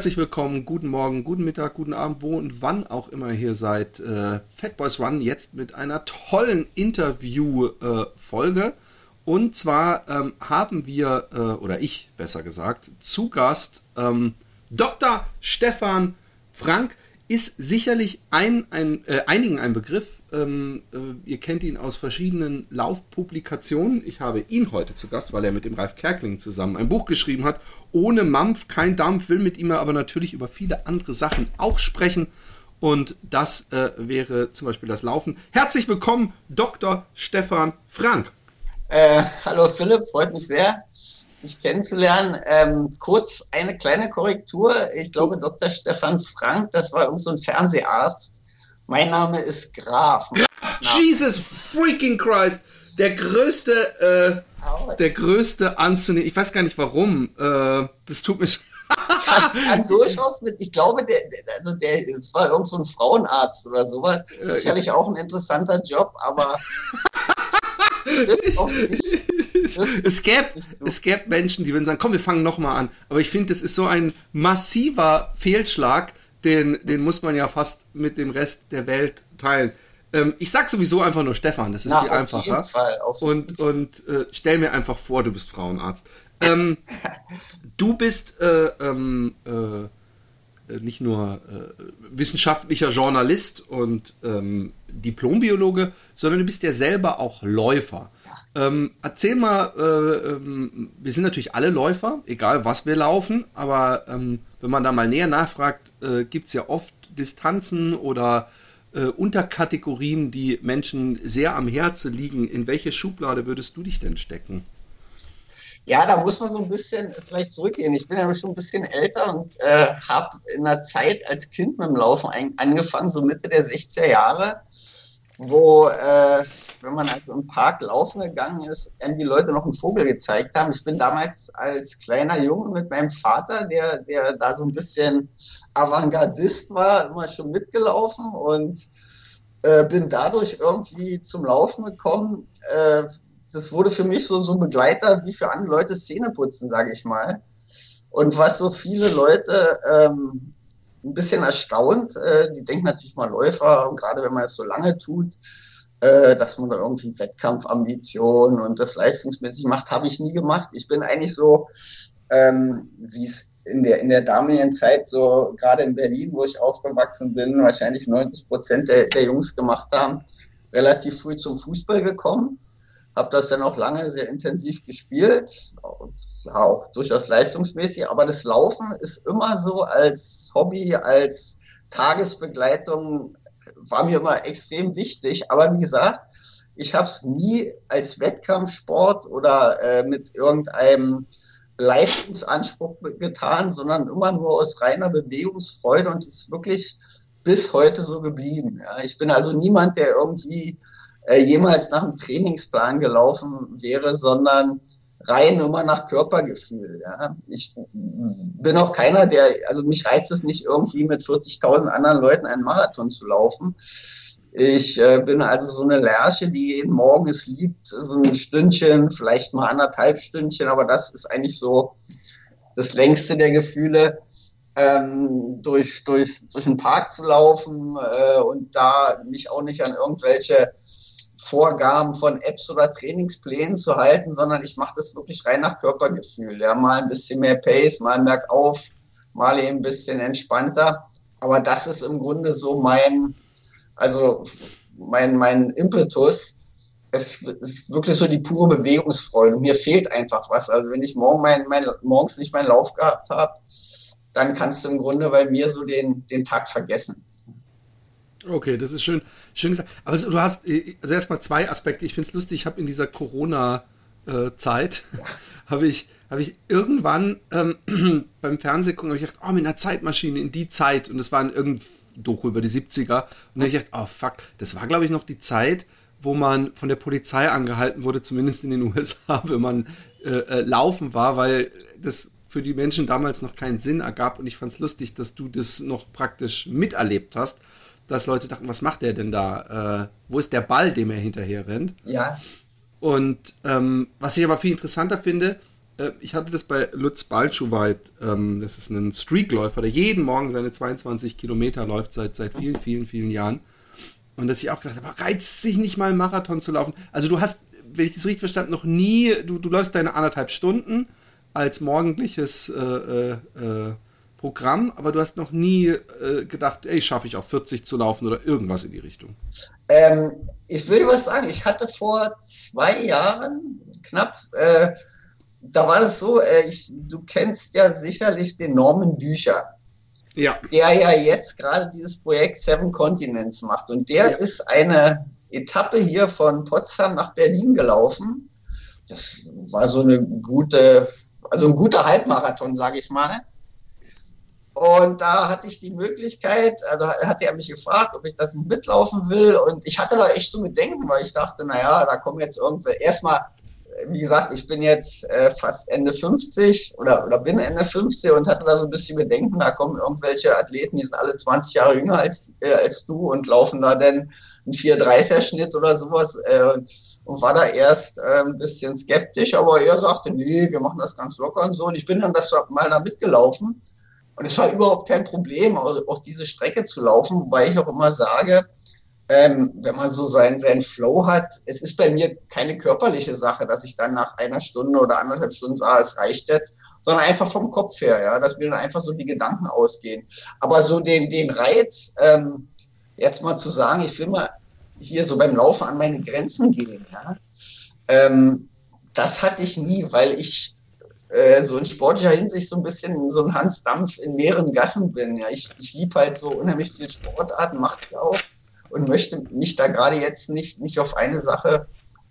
Herzlich willkommen, guten Morgen, guten Mittag, guten Abend, wo und wann auch immer ihr seid. Äh, Fat Boys Run jetzt mit einer tollen Interview-Folge. Äh, und zwar ähm, haben wir, äh, oder ich besser gesagt, zu Gast ähm, Dr. Stefan Frank ist sicherlich ein, ein, äh, einigen ein Begriff. Ähm, äh, ihr kennt ihn aus verschiedenen Laufpublikationen. Ich habe ihn heute zu Gast, weil er mit dem Ralf Kerkling zusammen ein Buch geschrieben hat. Ohne Mampf, kein Dampf, will mit ihm aber natürlich über viele andere Sachen auch sprechen. Und das äh, wäre zum Beispiel das Laufen. Herzlich willkommen, Dr. Stefan Frank. Äh, hallo Philipp, freut mich sehr dich kennenzulernen. Ähm, kurz eine kleine Korrektur. Ich glaube, Dr. Stefan Frank, das war irgend so ein Fernseharzt. Mein Name ist Graf. Jesus freaking Christ! Der größte, äh, der größte anzunehmen. Ich weiß gar nicht warum. Äh, das tut mir kann, kann, durchaus mit, ich glaube, der, der, also der war irgend so ein Frauenarzt oder sowas. Sicherlich auch ein interessanter Job, aber nicht, es gäbe so. es gäb Menschen, die würden sagen, komm, wir fangen nochmal an. Aber ich finde, das ist so ein massiver Fehlschlag, den, den muss man ja fast mit dem Rest der Welt teilen. Ähm, ich sag sowieso einfach nur Stefan, das ist Na, viel einfacher. Fall, und und äh, stell mir einfach vor, du bist Frauenarzt. Ähm, du bist äh, ähm, äh, äh, nicht nur äh, wissenschaftlicher Journalist und ähm, Diplombiologe, sondern du bist ja selber auch Läufer. Ähm, erzähl mal, äh, ähm, wir sind natürlich alle Läufer, egal was wir laufen, aber ähm, wenn man da mal näher nachfragt, äh, gibt es ja oft Distanzen oder äh, Unterkategorien, die Menschen sehr am Herzen liegen. In welche Schublade würdest du dich denn stecken? Ja, da muss man so ein bisschen vielleicht zurückgehen. Ich bin ja schon ein bisschen älter und äh, habe in der Zeit als Kind mit dem Laufen ein, angefangen, so Mitte der 60er Jahre, wo, äh, wenn man also im Park laufen gegangen ist, einem die Leute noch einen Vogel gezeigt haben. Ich bin damals als kleiner Junge mit meinem Vater, der, der da so ein bisschen Avantgardist war, immer schon mitgelaufen und äh, bin dadurch irgendwie zum Laufen gekommen. Äh, das wurde für mich so, so ein Begleiter wie für andere Leute Szene putzen, sage ich mal. Und was so viele Leute ähm, ein bisschen erstaunt, äh, die denken natürlich mal Läufer, und gerade wenn man es so lange tut, äh, dass man da irgendwie Wettkampfambitionen und das leistungsmäßig macht, habe ich nie gemacht. Ich bin eigentlich so, ähm, wie es in der, in der damaligen Zeit, so gerade in Berlin, wo ich aufgewachsen bin, wahrscheinlich 90 Prozent der, der Jungs gemacht haben, relativ früh zum Fußball gekommen habe das dann auch lange sehr intensiv gespielt, ja, auch durchaus leistungsmäßig, aber das Laufen ist immer so als Hobby, als Tagesbegleitung, war mir immer extrem wichtig. Aber wie gesagt, ich habe es nie als Wettkampfsport oder äh, mit irgendeinem Leistungsanspruch getan, sondern immer nur aus reiner Bewegungsfreude und ist wirklich bis heute so geblieben. Ja. Ich bin also niemand, der irgendwie äh, jemals nach einem Trainingsplan gelaufen wäre, sondern rein immer nach Körpergefühl. Ja. Ich bin auch keiner, der, also mich reizt es nicht irgendwie mit 40.000 anderen Leuten einen Marathon zu laufen. Ich äh, bin also so eine Lerche, die jeden Morgen es liebt, so ein Stündchen, vielleicht mal anderthalb Stündchen, aber das ist eigentlich so das längste der Gefühle, ähm, durch, durch, durch den Park zu laufen äh, und da mich auch nicht an irgendwelche Vorgaben von Apps oder Trainingsplänen zu halten, sondern ich mache das wirklich rein nach Körpergefühl. Ja, mal ein bisschen mehr Pace, mal bergauf, mal eben ein bisschen entspannter. Aber das ist im Grunde so mein, also mein, mein Impetus. Es ist wirklich so die pure Bewegungsfreude. Mir fehlt einfach was. Also wenn ich morgen mein, mein, morgens nicht meinen Lauf gehabt habe, dann kannst du im Grunde bei mir so den, den Tag vergessen. Okay, das ist schön, schön gesagt. Aber du hast äh, also erstmal zwei Aspekte. Ich finde es lustig, ich habe in dieser Corona-Zeit, habe ich, hab ich irgendwann ähm, beim Fernsehen gucken, habe ich gedacht, oh, mit einer Zeitmaschine in die Zeit. Und das war ein irgendein Doku über die 70er. Und dann habe ich gedacht, oh fuck, das war glaube ich noch die Zeit, wo man von der Polizei angehalten wurde, zumindest in den USA, wenn man äh, äh, laufen war, weil das für die Menschen damals noch keinen Sinn ergab. Und ich fand es lustig, dass du das noch praktisch miterlebt hast, dass Leute dachten, was macht der denn da? Äh, wo ist der Ball, dem er hinterher rennt? Ja. Und ähm, was ich aber viel interessanter finde, äh, ich hatte das bei Lutz Balschuweit, ähm, das ist ein Streakläufer, der jeden Morgen seine 22 Kilometer läuft seit, seit vielen, vielen, vielen Jahren. Und dass ich auch gedacht habe, reizt sich nicht mal einen Marathon zu laufen. Also du hast, wenn ich das richtig verstanden, noch nie, du, du läufst deine anderthalb Stunden als morgendliches äh, äh, äh Programm, aber du hast noch nie äh, gedacht, ey, schaffe ich auch 40 zu laufen oder irgendwas in die Richtung. Ähm, ich will was sagen, ich hatte vor zwei Jahren knapp, äh, da war das so, äh, ich, du kennst ja sicherlich den Norman Bücher. Ja. Der ja jetzt gerade dieses Projekt Seven Continents macht. Und der ja. ist eine Etappe hier von Potsdam nach Berlin gelaufen. Das war so eine gute, also ein guter Halbmarathon, sage ich mal. Und da hatte ich die Möglichkeit, also hatte er mich gefragt, ob ich das mitlaufen will. Und ich hatte da echt so Bedenken, weil ich dachte, naja, da kommen jetzt irgendwie erstmal wie gesagt, ich bin jetzt äh, fast Ende 50 oder, oder bin Ende 50 und hatte da so ein bisschen Bedenken, da kommen irgendwelche Athleten, die sind alle 20 Jahre jünger als, äh, als du und laufen da dann einen 4,30er-Schnitt oder sowas äh, und war da erst äh, ein bisschen skeptisch, aber er sagte, nee, wir machen das ganz locker und so und ich bin dann das mal da mitgelaufen und es war überhaupt kein Problem, auch, diese Strecke zu laufen, wobei ich auch immer sage, ähm, wenn man so seinen, seinen Flow hat, es ist bei mir keine körperliche Sache, dass ich dann nach einer Stunde oder anderthalb Stunden sage, es reicht jetzt, sondern einfach vom Kopf her, ja, dass mir dann einfach so die Gedanken ausgehen. Aber so den, den Reiz, ähm, jetzt mal zu sagen, ich will mal hier so beim Laufen an meine Grenzen gehen, ja, ähm, das hatte ich nie, weil ich äh, so in sportlicher Hinsicht so ein bisschen so ein Hans Dampf in mehreren Gassen bin. Ja, ich, ich liebe halt so unheimlich viel Sportarten, macht ja auch und möchte mich da gerade jetzt nicht, nicht auf eine Sache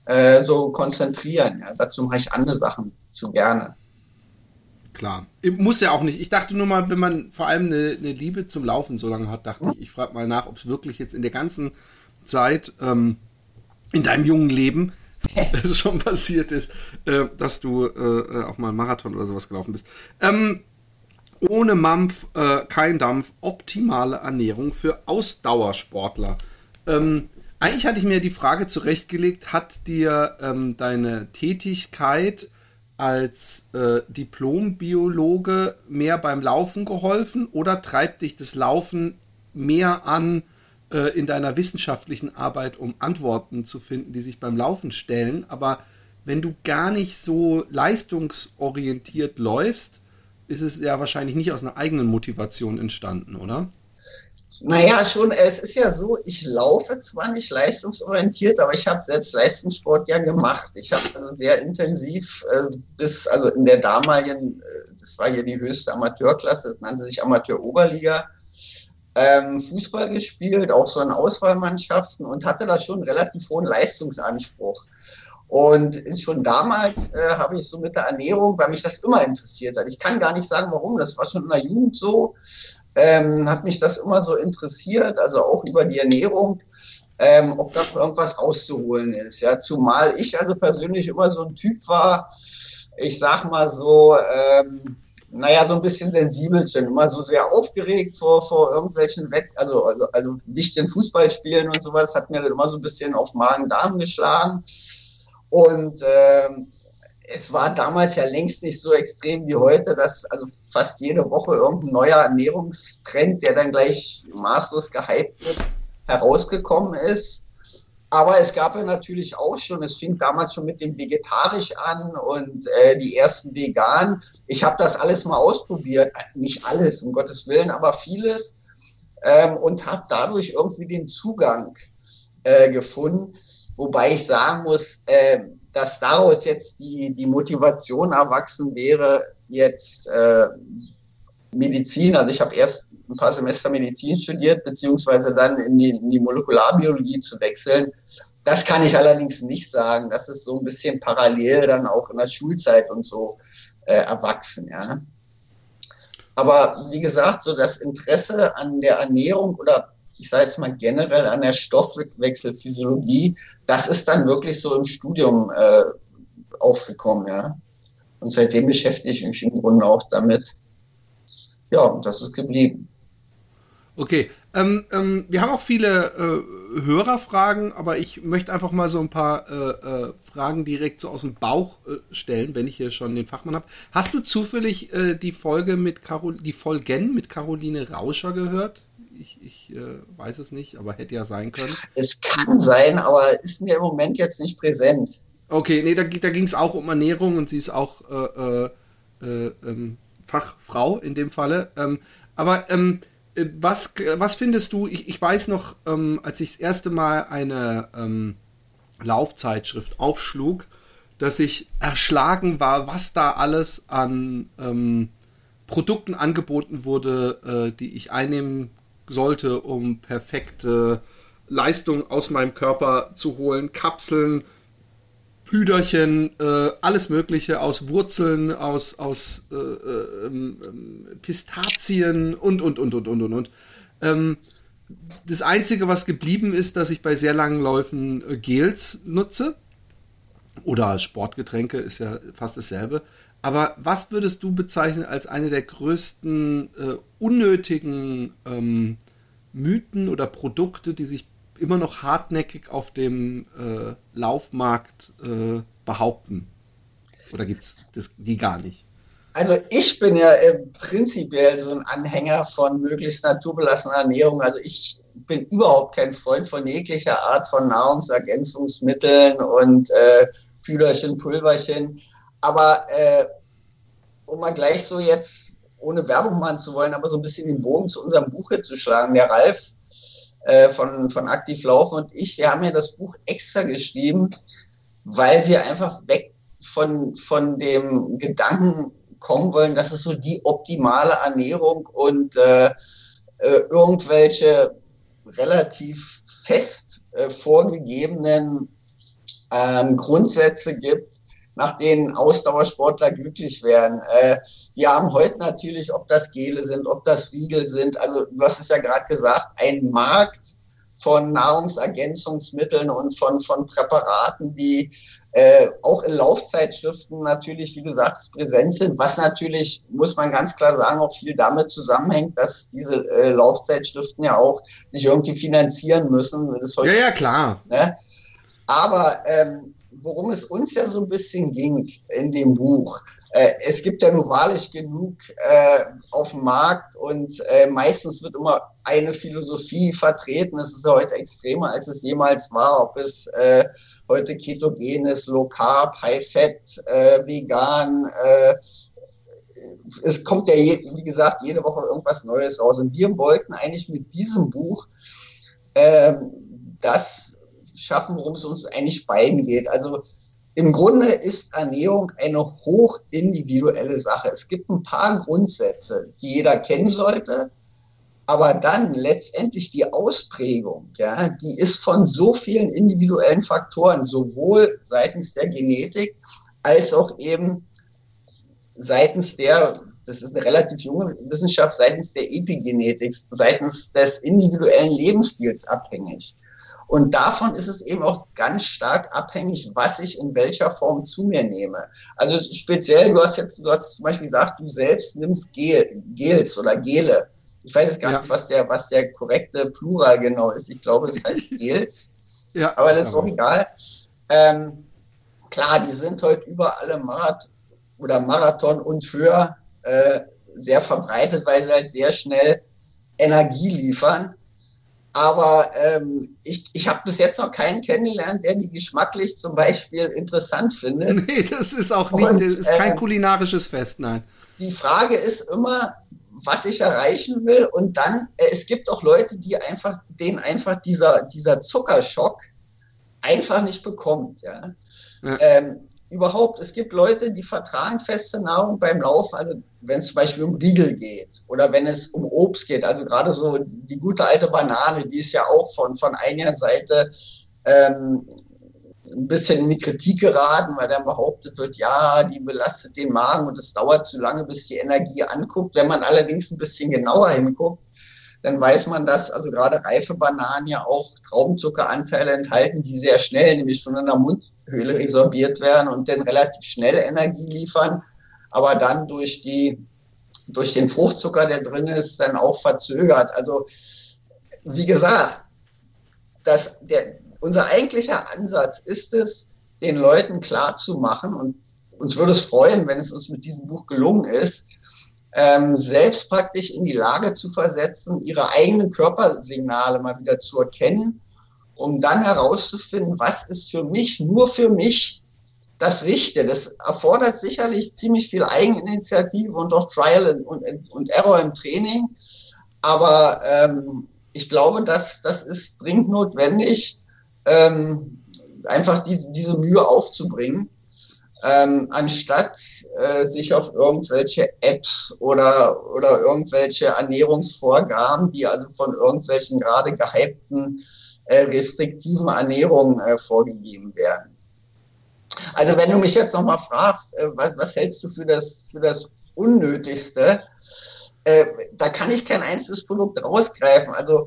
äh, so konzentrieren. Ja. Dazu mache ich andere Sachen zu gerne. Klar. Muss ja auch nicht. Ich dachte nur mal, wenn man vor allem eine, eine Liebe zum Laufen so lange hat, dachte ich, ich frage mal nach, ob es wirklich jetzt in der ganzen Zeit ähm, in deinem jungen Leben es schon passiert ist, äh, dass du äh, äh, auch mal einen Marathon oder sowas gelaufen bist. Ähm, ohne Mampf, äh, kein Dampf, optimale Ernährung für Ausdauersportler. Ähm, eigentlich hatte ich mir die Frage zurechtgelegt, hat dir ähm, deine Tätigkeit als äh, Diplombiologe mehr beim Laufen geholfen oder treibt dich das Laufen mehr an äh, in deiner wissenschaftlichen Arbeit, um Antworten zu finden, die sich beim Laufen stellen? Aber wenn du gar nicht so leistungsorientiert läufst, ist es ja wahrscheinlich nicht aus einer eigenen Motivation entstanden, oder? Naja, schon, es ist ja so, ich laufe zwar nicht leistungsorientiert, aber ich habe selbst Leistungssport ja gemacht. Ich habe also sehr intensiv äh, bis, also in der damaligen, äh, das war hier die höchste Amateurklasse, das nannte sich Amateur-Oberliga, ähm, Fußball gespielt, auch so in Auswahlmannschaften und hatte da schon einen relativ hohen Leistungsanspruch. Und schon damals äh, habe ich so mit der Ernährung, weil mich das immer interessiert hat. Ich kann gar nicht sagen, warum. Das war schon in der Jugend so. Ähm, hat mich das immer so interessiert, also auch über die Ernährung, ähm, ob da irgendwas rauszuholen ist. Ja, zumal ich also persönlich immer so ein Typ war, ich sag mal so, ähm, naja, so ein bisschen sensibel schon, immer so sehr aufgeregt vor, vor irgendwelchen Wett, also, also, also wichtigen Fußballspielen und sowas, hat mir dann immer so ein bisschen auf Magen-Darm geschlagen. Und ähm, es war damals ja längst nicht so extrem wie heute, dass also fast jede Woche irgendein neuer Ernährungstrend, der dann gleich maßlos gehypt wird, herausgekommen ist. Aber es gab ja natürlich auch schon, es fing damals schon mit dem Vegetarisch an und äh, die ersten Veganen. Ich habe das alles mal ausprobiert, nicht alles, um Gottes Willen, aber vieles ähm, und habe dadurch irgendwie den Zugang äh, gefunden. Wobei ich sagen muss, äh, dass daraus jetzt die, die Motivation erwachsen wäre, jetzt äh, Medizin, also ich habe erst ein paar Semester Medizin studiert, beziehungsweise dann in die, in die Molekularbiologie zu wechseln. Das kann ich allerdings nicht sagen. Das ist so ein bisschen parallel dann auch in der Schulzeit und so äh, erwachsen, ja. Aber wie gesagt, so das Interesse an der Ernährung oder ich sage jetzt mal generell an der Stoffwechselphysiologie, das ist dann wirklich so im Studium äh, aufgekommen, ja. Und seitdem beschäftige ich mich im Grunde auch damit. Ja, und das ist geblieben. Okay, ähm, ähm, wir haben auch viele äh, Hörerfragen, aber ich möchte einfach mal so ein paar äh, äh, Fragen direkt so aus dem Bauch äh, stellen, wenn ich hier schon den Fachmann habe. Hast du zufällig äh, die Folge mit Carol, die Folgen mit Caroline Rauscher gehört? Ich, ich äh, weiß es nicht, aber hätte ja sein können. Es kann sein, aber ist mir im Moment jetzt nicht präsent. Okay, nee, da, da ging es auch um Ernährung und sie ist auch ähm, Fachfrau in dem Falle. Ähm, aber ähm, äh, was, was findest du, ich, ich weiß noch, ähm, als ich das erste Mal eine ähm, Laufzeitschrift aufschlug, dass ich erschlagen war, was da alles an ähm, Produkten angeboten wurde, äh, die ich einnehmen sollte, um perfekte Leistung aus meinem Körper zu holen. Kapseln, Hüderchen, äh, alles Mögliche aus Wurzeln, aus, aus äh, äh, ähm, Pistazien und, und, und, und, und, und, und. Ähm, das Einzige, was geblieben ist, dass ich bei sehr langen Läufen äh, Gels nutze. Oder Sportgetränke, ist ja fast dasselbe. Aber was würdest du bezeichnen als eine der größten äh, unnötigen ähm, Mythen oder Produkte, die sich immer noch hartnäckig auf dem äh, Laufmarkt äh, behaupten? Oder gibt es die gar nicht? Also ich bin ja prinzipiell so ein Anhänger von möglichst naturbelassener Ernährung. Also ich bin überhaupt kein Freund von jeglicher Art von Nahrungsergänzungsmitteln und äh, Püderchen, Pulverchen. Aber äh, um mal gleich so jetzt, ohne Werbung machen zu wollen, aber so ein bisschen den Bogen zu unserem Buch hier zu schlagen. Der Ralf äh, von, von Aktiv Laufen. Und ich, wir haben ja das Buch extra geschrieben, weil wir einfach weg von, von dem Gedanken kommen wollen, dass es so die optimale Ernährung und äh, äh, irgendwelche relativ fest äh, vorgegebenen ähm, Grundsätze gibt, nach denen Ausdauersportler glücklich werden. Äh, wir haben heute natürlich, ob das Gele sind, ob das Riegel sind, also du hast es ja gerade gesagt, ein Markt von Nahrungsergänzungsmitteln und von, von Präparaten, die äh, auch in Laufzeitschriften natürlich, wie du sagst, präsent sind, was natürlich, muss man ganz klar sagen, auch viel damit zusammenhängt, dass diese äh, Laufzeitschriften ja auch sich irgendwie finanzieren müssen. ja, ja, klar. Ne? Aber ähm, worum es uns ja so ein bisschen ging in dem Buch. Äh, es gibt ja nur wahrlich genug äh, auf dem Markt und äh, meistens wird immer eine Philosophie vertreten. Es ist ja heute extremer, als es jemals war, ob es äh, heute ketogen ist, Low Carb, High Fat, äh, vegan. Äh, es kommt ja, je, wie gesagt, jede Woche irgendwas Neues raus. Und wir wollten eigentlich mit diesem Buch ähm, das schaffen, worum es uns eigentlich beiden geht. Also im Grunde ist Ernährung eine hoch individuelle Sache. Es gibt ein paar Grundsätze, die jeder kennen sollte, aber dann letztendlich die Ausprägung, ja, die ist von so vielen individuellen Faktoren, sowohl seitens der Genetik als auch eben seitens der, das ist eine relativ junge Wissenschaft, seitens der Epigenetik, seitens des individuellen Lebensstils abhängig. Und davon ist es eben auch ganz stark abhängig, was ich in welcher Form zu mir nehme. Also speziell, du hast jetzt, du hast zum Beispiel gesagt, du selbst nimmst Gel, Gels oder Gele. Ich weiß jetzt gar ja. nicht, was der, was der korrekte Plural genau ist. Ich glaube, es heißt Gels. ja, aber das ist auch egal. Ähm, klar, die sind heute überall im Marathon oder Marathon und höher äh, sehr verbreitet, weil sie halt sehr schnell Energie liefern. Aber ähm, ich, ich habe bis jetzt noch keinen kennengelernt, der die geschmacklich zum Beispiel interessant findet. Nee, das ist auch nicht, Und, das ist kein äh, kulinarisches Fest, nein. Die Frage ist immer, was ich erreichen will. Und dann, äh, es gibt auch Leute, die einfach, denen einfach dieser, dieser Zuckerschock einfach nicht bekommt. Ja? ja. Ähm, überhaupt, es gibt Leute, die vertragen feste Nahrung beim Laufen, also wenn es zum Beispiel um Riegel geht oder wenn es um Obst geht, also gerade so die gute alte Banane, die ist ja auch von, von einer Seite ähm, ein bisschen in die Kritik geraten, weil dann behauptet wird, ja, die belastet den Magen und es dauert zu lange, bis die Energie anguckt. Wenn man allerdings ein bisschen genauer hinguckt, dann weiß man, dass also gerade reife Bananen ja auch Traubenzuckeranteile enthalten, die sehr schnell, nämlich schon in der Mundhöhle resorbiert werden und dann relativ schnell Energie liefern, aber dann durch die durch den Fruchtzucker, der drin ist, dann auch verzögert. Also wie gesagt, dass der, unser eigentlicher Ansatz ist es, den Leuten klar zu machen und uns würde es freuen, wenn es uns mit diesem Buch gelungen ist, ähm, selbst praktisch in die Lage zu versetzen, ihre eigenen Körpersignale mal wieder zu erkennen, um dann herauszufinden, was ist für mich, nur für mich das Richtige. Das erfordert sicherlich ziemlich viel Eigeninitiative und auch Trial und, und Error im Training. Aber ähm, ich glaube, dass das ist dringend notwendig, ähm, einfach diese, diese Mühe aufzubringen ähm, anstatt äh, sich auf irgendwelche Apps oder, oder irgendwelche Ernährungsvorgaben, die also von irgendwelchen gerade gehypten äh, restriktiven Ernährungen äh, vorgegeben werden. Also wenn du mich jetzt nochmal fragst, äh, was, was hältst du für das, für das Unnötigste, äh, da kann ich kein einzelnes Produkt rausgreifen. Also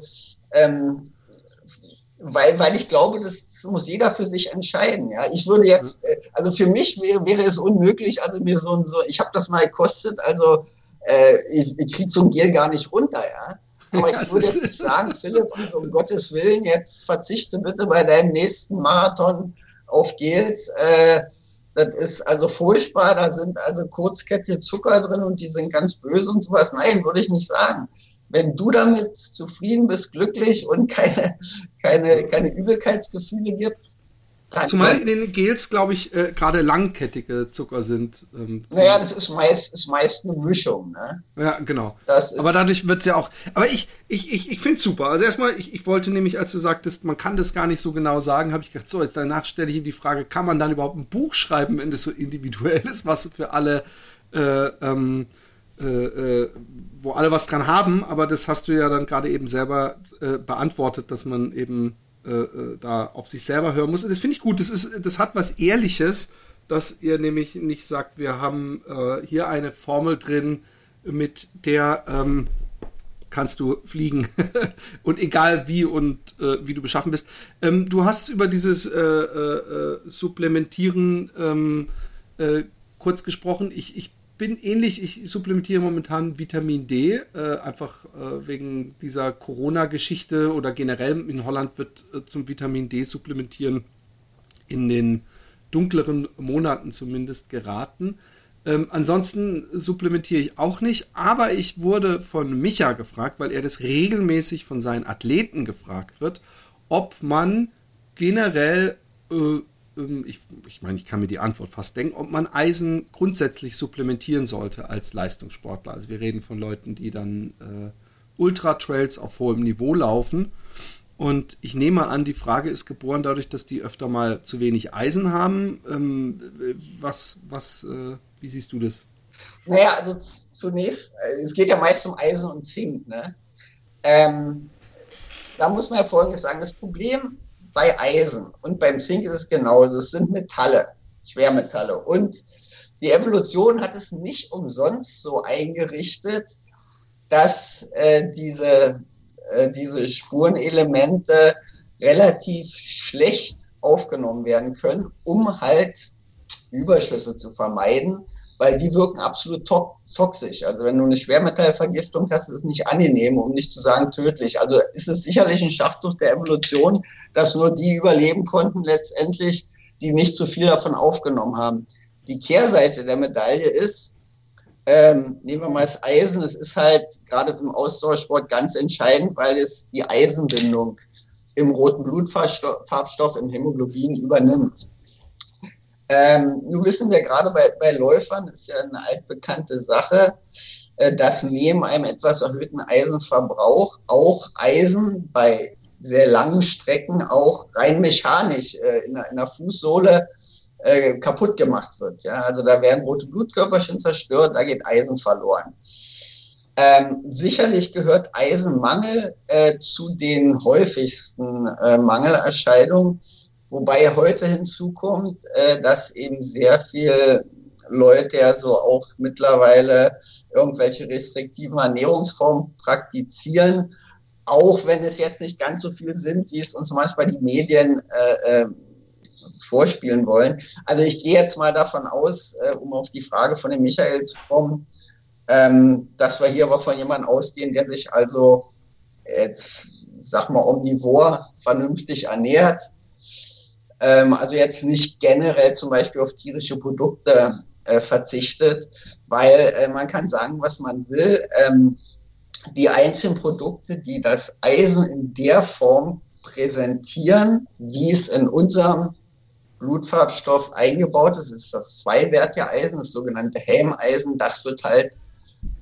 ähm, weil, weil ich glaube, das muss jeder für sich entscheiden. Ja, ich würde jetzt, äh, also für mich wäre, wäre es unmöglich, also mir so, so ich habe das mal gekostet, also äh, ich, ich kriege so ein Gel gar nicht runter, ja. Aber ich würde jetzt nicht sagen, Philipp, also um Gottes Willen, jetzt verzichte bitte bei deinem nächsten Marathon auf Gels. Äh, das ist also furchtbar, da sind also Kurzkette Zucker drin und die sind ganz böse und sowas. Nein, würde ich nicht sagen wenn du damit zufrieden bist, glücklich und keine, keine, keine Übelkeitsgefühle gibt. Zumal in den Gels, glaube ich, äh, gerade langkettige Zucker sind. Ähm, naja, das ist meist, ist meist eine Mischung. Ne? Ja, genau. aber dadurch wird es ja auch. Aber ich, ich, ich, ich finde es super. Also erstmal, ich, ich wollte nämlich, als du sagtest, man kann das gar nicht so genau sagen, habe ich gedacht, so, jetzt danach stelle ich ihm die Frage, kann man dann überhaupt ein Buch schreiben, wenn das so individuell ist, was für alle äh, ähm, äh, äh, wo alle was dran haben, aber das hast du ja dann gerade eben selber äh, beantwortet, dass man eben äh, äh, da auf sich selber hören muss. Und das finde ich gut, das, ist, das hat was Ehrliches, dass ihr nämlich nicht sagt, wir haben äh, hier eine Formel drin, mit der ähm, kannst du fliegen. und egal wie und wie du beschaffen bist. Ähm, du hast über dieses Supplementieren ähm, kurz gesprochen. Ich, ich bin ähnlich, ich supplementiere momentan Vitamin D, äh, einfach äh, wegen dieser Corona-Geschichte oder generell in Holland wird äh, zum Vitamin D-Supplementieren in den dunkleren Monaten zumindest geraten. Ähm, ansonsten supplementiere ich auch nicht, aber ich wurde von Micha gefragt, weil er das regelmäßig von seinen Athleten gefragt wird, ob man generell äh, ich, ich meine, ich kann mir die Antwort fast denken, ob man Eisen grundsätzlich supplementieren sollte als Leistungssportler. Also wir reden von Leuten, die dann äh, Ultra-Trails auf hohem Niveau laufen. Und ich nehme an, die Frage ist geboren dadurch, dass die öfter mal zu wenig Eisen haben. Ähm, was, was, äh, wie siehst du das? Naja, also zunächst, äh, es geht ja meist um Eisen und Zink. Ne? Ähm, da muss man ja Folgendes sagen. Das Problem bei Eisen und beim Zink ist es genauso. Es sind Metalle, Schwermetalle. Und die Evolution hat es nicht umsonst so eingerichtet, dass äh, diese, äh, diese Spurenelemente relativ schlecht aufgenommen werden können, um halt Überschüsse zu vermeiden weil die wirken absolut to toxisch. Also wenn du eine Schwermetallvergiftung hast, ist es nicht angenehm, um nicht zu sagen tödlich. Also ist es sicherlich ein Schachzug der Evolution, dass nur die überleben konnten letztendlich, die nicht zu viel davon aufgenommen haben. Die Kehrseite der Medaille ist, ähm, nehmen wir mal das Eisen, es ist halt gerade im Ausdauersport ganz entscheidend, weil es die Eisenbindung im roten Blutfarbstoff, im Hämoglobin übernimmt. Ähm, nun wissen wir gerade bei, bei Läufern, ist ja eine altbekannte Sache, äh, dass neben einem etwas erhöhten Eisenverbrauch auch Eisen bei sehr langen Strecken auch rein mechanisch äh, in, in der Fußsohle äh, kaputt gemacht wird. Ja? Also da werden rote Blutkörperchen zerstört, da geht Eisen verloren. Ähm, sicherlich gehört Eisenmangel äh, zu den häufigsten äh, Mangelerscheinungen Wobei heute hinzukommt, äh, dass eben sehr viel Leute ja so auch mittlerweile irgendwelche restriktiven Ernährungsformen praktizieren, auch wenn es jetzt nicht ganz so viel sind, wie es uns manchmal die Medien äh, äh, vorspielen wollen. Also ich gehe jetzt mal davon aus, äh, um auf die Frage von dem Michael zu kommen, ähm, dass wir hier aber von jemandem ausgehen, der sich also jetzt, sag mal, omnivor vernünftig ernährt. Ähm, also jetzt nicht generell zum Beispiel auf tierische Produkte äh, verzichtet, weil äh, man kann sagen, was man will. Ähm, die einzelnen Produkte, die das Eisen in der Form präsentieren, wie es in unserem Blutfarbstoff eingebaut ist, ist das zweiwertige Eisen, das sogenannte Hämeisen, das wird halt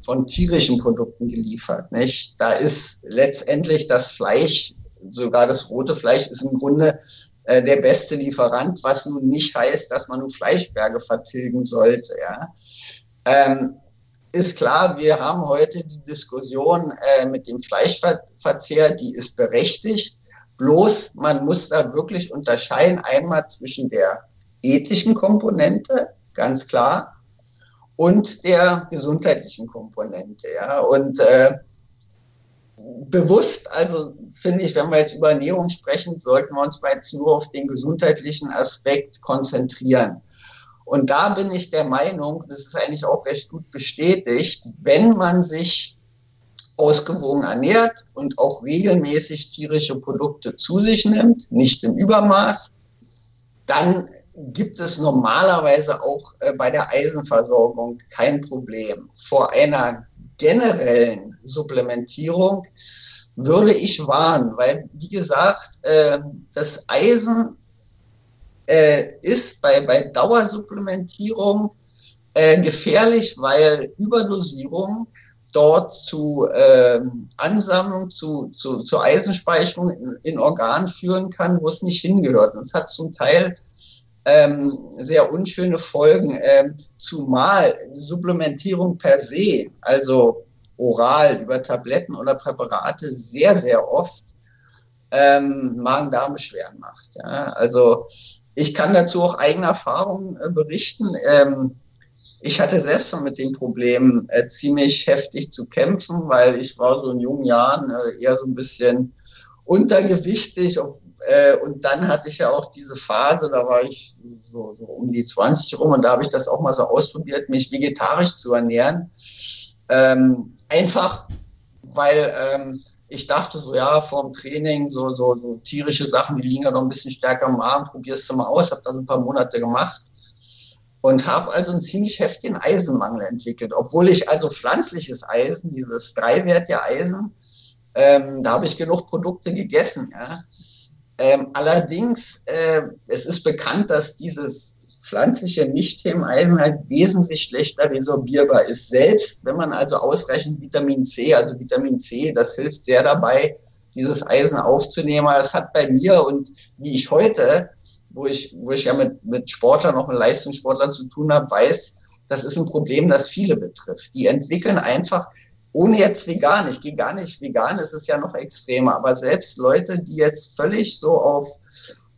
von tierischen Produkten geliefert. Nicht? Da ist letztendlich das Fleisch, sogar das rote Fleisch, ist im Grunde äh, der beste Lieferant, was nun nicht heißt, dass man nun Fleischberge vertilgen sollte. Ja. Ähm, ist klar, wir haben heute die Diskussion äh, mit dem Fleischverzehr, die ist berechtigt. Bloß man muss da wirklich unterscheiden, einmal zwischen der ethischen Komponente, ganz klar, und der gesundheitlichen Komponente. Ja. Und äh, bewusst, also finde ich, wenn wir jetzt über Ernährung sprechen, sollten wir uns jetzt nur auf den gesundheitlichen Aspekt konzentrieren. Und da bin ich der Meinung, das ist eigentlich auch recht gut bestätigt, wenn man sich ausgewogen ernährt und auch regelmäßig tierische Produkte zu sich nimmt, nicht im Übermaß, dann gibt es normalerweise auch äh, bei der Eisenversorgung kein Problem. Vor einer generellen Supplementierung würde ich warnen, weil, wie gesagt, äh, das Eisen äh, ist bei, bei Dauersupplementierung äh, gefährlich, weil Überdosierung dort zu äh, Ansammlung, zu, zu, zu Eisenspeicherung in, in Organen führen kann, wo es nicht hingehört. Und es hat zum Teil ähm, sehr unschöne Folgen, ähm, zumal Supplementierung per se, also oral über Tabletten oder Präparate, sehr, sehr oft ähm, Magen-Darm-Beschwerden macht. Ja? Also ich kann dazu auch eigene Erfahrungen äh, berichten. Ähm, ich hatte selbst schon mit dem Problem äh, ziemlich heftig zu kämpfen, weil ich war so in jungen Jahren äh, eher so ein bisschen untergewichtig, äh, und dann hatte ich ja auch diese Phase, da war ich so, so um die 20 rum und da habe ich das auch mal so ausprobiert, mich vegetarisch zu ernähren. Ähm, einfach, weil ähm, ich dachte so, ja, vorm Training, so, so, so tierische Sachen, die liegen ja noch ein bisschen stärker am Arm, probierst du mal aus, habe das ein paar Monate gemacht und habe also einen ziemlich heftigen Eisenmangel entwickelt, obwohl ich also pflanzliches Eisen, dieses dreiwertige Eisen, ähm, da habe ich genug Produkte gegessen. Ja. Ähm, allerdings, äh, es ist bekannt, dass dieses pflanzliche Nicht-Themeneisen halt wesentlich schlechter resorbierbar ist. Selbst wenn man also ausreichend Vitamin C, also Vitamin C, das hilft sehr dabei, dieses Eisen aufzunehmen. Das hat bei mir und wie ich heute, wo ich, wo ich ja mit, mit Sportlern, auch mit Leistungssportlern zu tun habe, weiß, das ist ein Problem, das viele betrifft. Die entwickeln einfach ohne jetzt vegan, ich gehe gar nicht vegan, es ist ja noch extremer, aber selbst Leute, die jetzt völlig so auf,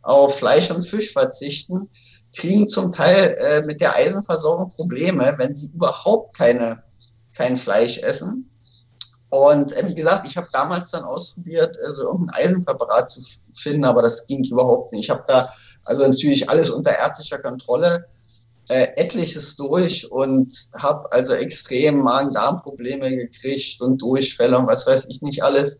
auf Fleisch und Fisch verzichten, kriegen zum Teil äh, mit der Eisenversorgung Probleme, wenn sie überhaupt keine, kein Fleisch essen. Und äh, wie gesagt, ich habe damals dann ausprobiert, also irgendein Eisenpräparat zu finden, aber das ging überhaupt nicht. Ich habe da also natürlich alles unter ärztlicher Kontrolle äh, etliches durch und habe also extrem Magen-Darm-Probleme gekriegt und Durchfälle und was weiß ich nicht alles.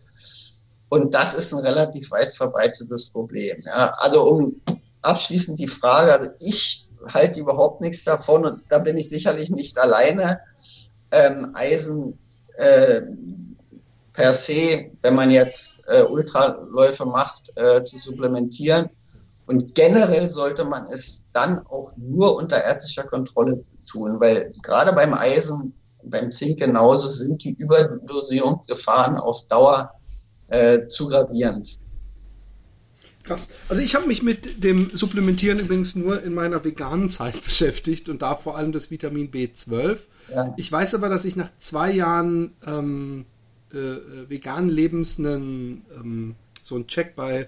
Und das ist ein relativ weit verbreitetes Problem. Ja. Also um abschließend die Frage, also ich halte überhaupt nichts davon und da bin ich sicherlich nicht alleine. Ähm, Eisen äh, per se, wenn man jetzt äh, Ultraläufe macht, äh, zu supplementieren und generell sollte man es dann auch nur unter ärztlicher Kontrolle tun, weil gerade beim Eisen, beim Zink genauso sind die Überdosierungsgefahren auf Dauer äh, zu gravierend. Krass. Also ich habe mich mit dem Supplementieren übrigens nur in meiner veganen Zeit beschäftigt und da vor allem das Vitamin B12. Ja. Ich weiß aber, dass ich nach zwei Jahren ähm, äh, veganen Lebens einen, ähm, so einen Check bei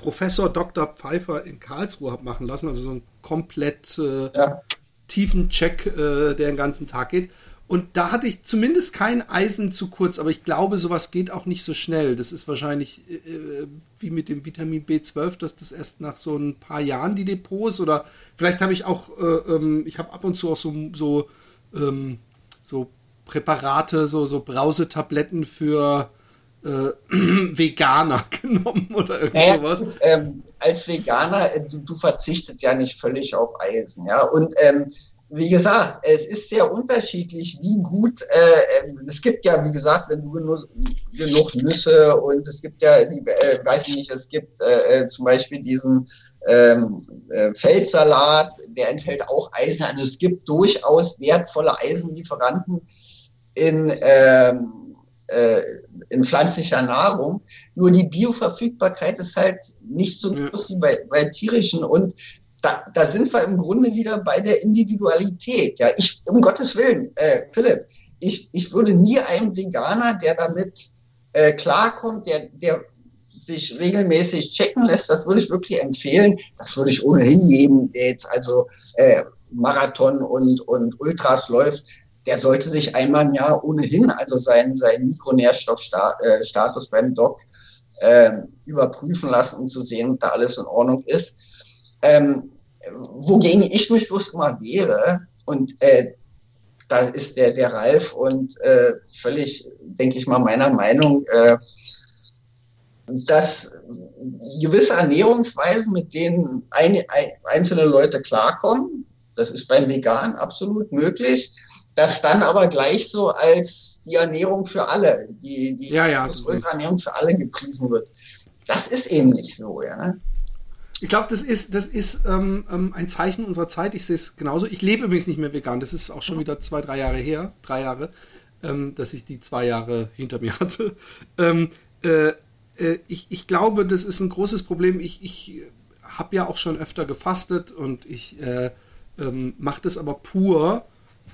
Professor Dr. Pfeiffer in Karlsruhe habe machen lassen, also so ein komplett äh, ja. Tiefencheck, äh, der den ganzen Tag geht. Und da hatte ich zumindest kein Eisen zu kurz, aber ich glaube, sowas geht auch nicht so schnell. Das ist wahrscheinlich äh, äh wie mit dem Vitamin B12, dass das erst nach so ein paar Jahren die Depots oder vielleicht habe ich auch, äh, ähm, ich habe ab und zu auch so, so, ähm, so Präparate, so, so Brausetabletten für äh, Veganer genommen oder irgendwas. Naja, ähm, als Veganer, äh, du, du, verzichtest ja nicht völlig auf Eisen, ja. Und ähm, wie gesagt, es ist sehr unterschiedlich, wie gut, äh, ähm, es gibt ja, wie gesagt, wenn du genug, genug Nüsse und es gibt ja, die, äh, weiß ich nicht, es gibt äh, äh zum Beispiel diesen ähm, äh, Feldsalat, der enthält auch Eisen. Also es gibt durchaus wertvolle Eisenlieferanten in, ähm, äh, in pflanzlicher Nahrung. Nur die Bioverfügbarkeit ist halt nicht so groß wie bei, bei tierischen und da, da sind wir im Grunde wieder bei der Individualität. Ja, ich, um Gottes Willen, äh, Philipp, ich, ich würde nie einem Veganer, der damit äh, klarkommt, der, der sich regelmäßig checken lässt, das würde ich wirklich empfehlen. Das würde ich ohnehin jedem, der jetzt also äh, Marathon und, und Ultras läuft, der sollte sich einmal im Jahr ohnehin also seinen, seinen Mikronährstoffstatus äh, beim Doc äh, überprüfen lassen, um zu sehen, ob da alles in Ordnung ist. Ähm, wogegen ich mich bloß mal wehre, und äh, da ist der, der Ralf und äh, völlig, denke ich mal, meiner Meinung, äh, dass gewisse Ernährungsweisen, mit denen ein, ein, einzelne Leute klarkommen, das ist beim Vegan absolut möglich, das dann aber gleich so als die Ernährung für alle, die, die ja, ja, Ernährung für alle gepriesen wird. Das ist eben nicht so, ja. Ich glaube, das ist, das ist ähm, ähm, ein Zeichen unserer Zeit. Ich sehe es genauso. Ich lebe übrigens nicht mehr vegan. Das ist auch schon wieder zwei, drei Jahre her, drei Jahre, ähm, dass ich die zwei Jahre hinter mir hatte. Ähm, äh, äh, ich, ich glaube, das ist ein großes Problem. Ich, ich habe ja auch schon öfter gefastet und ich äh, ähm, mache das aber pur,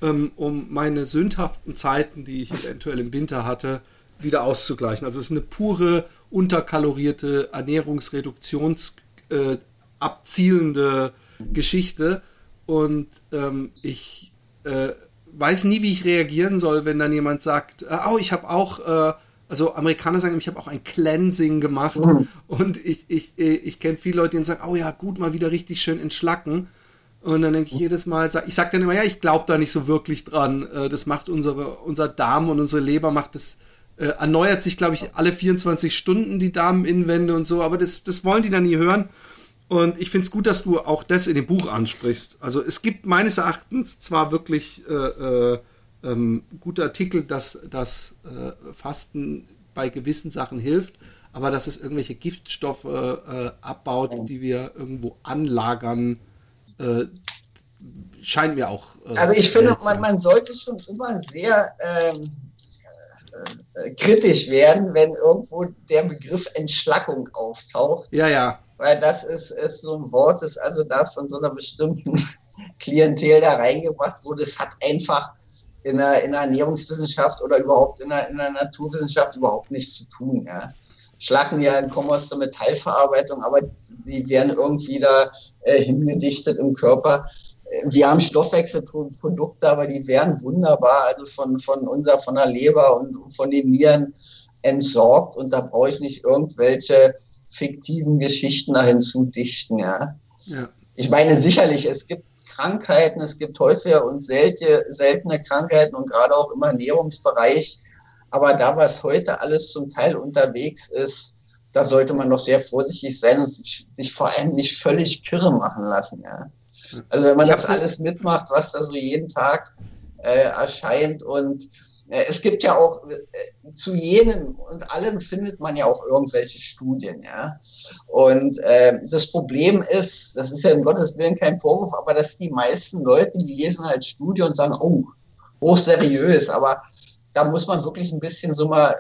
ähm, um meine sündhaften Zeiten, die ich eventuell im Winter hatte, wieder auszugleichen. Also es ist eine pure unterkalorierte Ernährungsreduktions- äh, abzielende Geschichte. Und ähm, ich äh, weiß nie, wie ich reagieren soll, wenn dann jemand sagt, äh, oh, ich habe auch, äh, also Amerikaner sagen, ich habe auch ein Cleansing gemacht. Mhm. Und ich, ich, ich kenne viele Leute, die sagen, oh ja, gut, mal wieder richtig schön entschlacken. Und dann denke ich jedes Mal, ich sage dann immer, ja, ich glaube da nicht so wirklich dran. Äh, das macht unsere, unser Darm und unsere Leber macht das äh, erneuert sich, glaube ich, alle 24 Stunden die Darminnenwände und so, aber das, das wollen die dann nie hören. Und ich finde es gut, dass du auch das in dem Buch ansprichst. Also es gibt meines Erachtens zwar wirklich äh, äh, ähm, gute Artikel, dass das äh, Fasten bei gewissen Sachen hilft, aber dass es irgendwelche Giftstoffe abbaut, die wir irgendwo anlagern, äh, scheint mir auch. Äh, also ich finde, man, man, sollte schon immer sehr ähm, äh, kritisch werden, wenn irgendwo der Begriff Entschlackung auftaucht. Ja, ja. Weil das ist, ist so ein Wort, das also da von so einer bestimmten Klientel da reingebracht wurde. Es hat einfach in der, in der Ernährungswissenschaft oder überhaupt in der, in der Naturwissenschaft überhaupt nichts zu tun. Ja. Schlacken ja kommen aus der Metallverarbeitung, aber die werden irgendwie da äh, hingedichtet im Körper wir haben Stoffwechselprodukte, aber die werden wunderbar, also von, von unser, von der Leber und von den Nieren entsorgt und da brauche ich nicht irgendwelche fiktiven Geschichten da hinzudichten, ja. ja. Ich meine, sicherlich, es gibt Krankheiten, es gibt häufige und seltene, seltene Krankheiten und gerade auch im Ernährungsbereich. Aber da, was heute alles zum Teil unterwegs ist, da sollte man doch sehr vorsichtig sein und sich, sich vor allem nicht völlig kirre machen lassen, ja. Also wenn man das alles mitmacht, was da so jeden Tag äh, erscheint und äh, es gibt ja auch äh, zu jenem und allem findet man ja auch irgendwelche Studien, ja. Und äh, das Problem ist, das ist ja im Gottes Willen kein Vorwurf, aber dass die meisten Leute, die lesen halt Studien und sagen, oh, hochseriös, aber da muss man wirklich ein bisschen so mal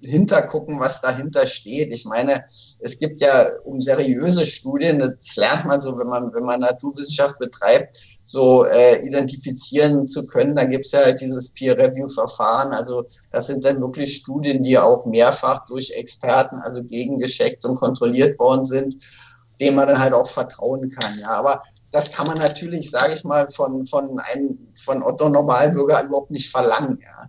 hintergucken, was dahinter steht. Ich meine, es gibt ja um seriöse Studien, das lernt man so, wenn man, wenn man Naturwissenschaft betreibt, so äh, identifizieren zu können. Da gibt es ja halt dieses Peer-Review-Verfahren. Also das sind dann wirklich Studien, die auch mehrfach durch Experten, also gegengescheckt und kontrolliert worden sind, denen man dann halt auch vertrauen kann. Ja, aber das kann man natürlich, sage ich mal, von, von einem von Otto Normalbürger überhaupt nicht verlangen. Ja,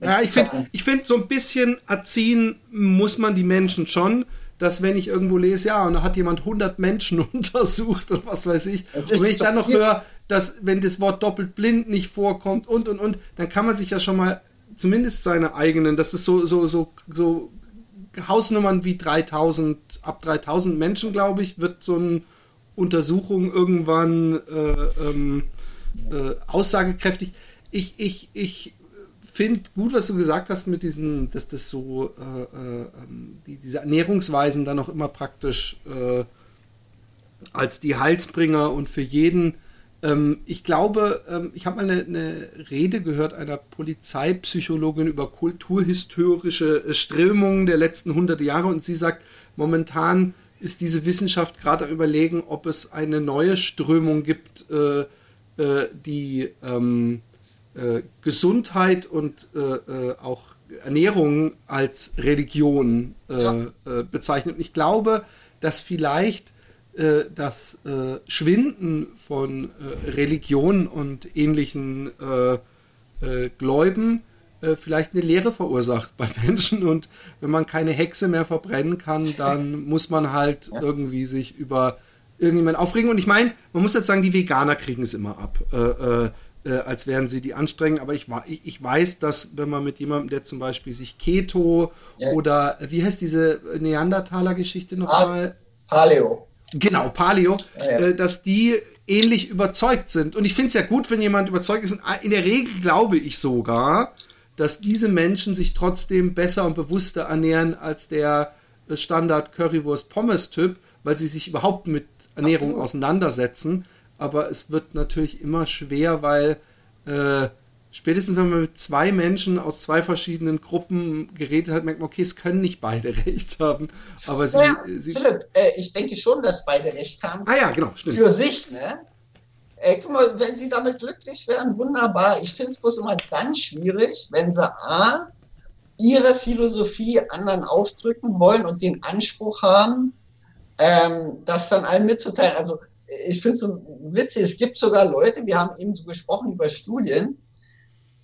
ja ich finde, ich find, so ein bisschen erziehen muss man die Menschen schon, dass wenn ich irgendwo lese, ja, und da hat jemand 100 Menschen untersucht und was weiß ich, und wenn ich dann noch höre, dass wenn das Wort doppelt blind nicht vorkommt und und und, dann kann man sich ja schon mal zumindest seine eigenen, das ist so so so so Hausnummern wie 3000 ab 3000 Menschen, glaube ich, wird so eine Untersuchung irgendwann äh, ähm, äh, aussagekräftig. Ich ich ich finde gut, was du gesagt hast mit diesen, dass das so, äh, äh, ähm, die, diese Ernährungsweisen dann auch immer praktisch äh, als die Heilsbringer und für jeden. Ähm, ich glaube, ähm, ich habe mal eine, eine, Rede gehört einer Polizeipsychologin über kulturhistorische Strömungen der letzten hundert Jahre und sie sagt, momentan ist diese Wissenschaft gerade am Überlegen, ob es eine neue Strömung gibt, äh, äh, die ähm, äh, Gesundheit und äh, äh, auch Ernährung als Religion äh, ja. Äh, bezeichnet. Und ich glaube, dass vielleicht das Schwinden von Religionen und ähnlichen Gläuben vielleicht eine Lehre verursacht bei Menschen. Und wenn man keine Hexe mehr verbrennen kann, dann muss man halt ja. irgendwie sich über irgendjemand aufregen. Und ich meine, man muss jetzt sagen, die Veganer kriegen es immer ab. Äh, äh, als wären sie die anstrengen. Aber ich, ich, ich weiß, dass wenn man mit jemandem, der zum Beispiel sich Keto ja. oder wie heißt diese Neandertaler-Geschichte nochmal? Paleo. Genau, Paleo, ja, ja. Äh, dass die ähnlich überzeugt sind. Und ich finde es ja gut, wenn jemand überzeugt ist. Und in der Regel glaube ich sogar, dass diese Menschen sich trotzdem besser und bewusster ernähren als der Standard Currywurst-Pommes-Typ, weil sie sich überhaupt mit Ernährung Absolut. auseinandersetzen aber es wird natürlich immer schwer, weil äh, spätestens wenn man mit zwei Menschen aus zwei verschiedenen Gruppen geredet hat, merkt man, okay, es können nicht beide recht haben. Aber sie. Ja, sie Philipp, äh, ich denke schon, dass beide recht haben. Ah ja, genau, stimmt. Für sich, ne? Äh, guck mal, wenn sie damit glücklich wären, wunderbar. Ich finde es bloß immer dann schwierig, wenn sie A, ihre Philosophie anderen aufdrücken wollen und den Anspruch haben, ähm, das dann allen mitzuteilen. Also ich finde es so witzig, es gibt sogar Leute, wir haben eben so gesprochen über Studien,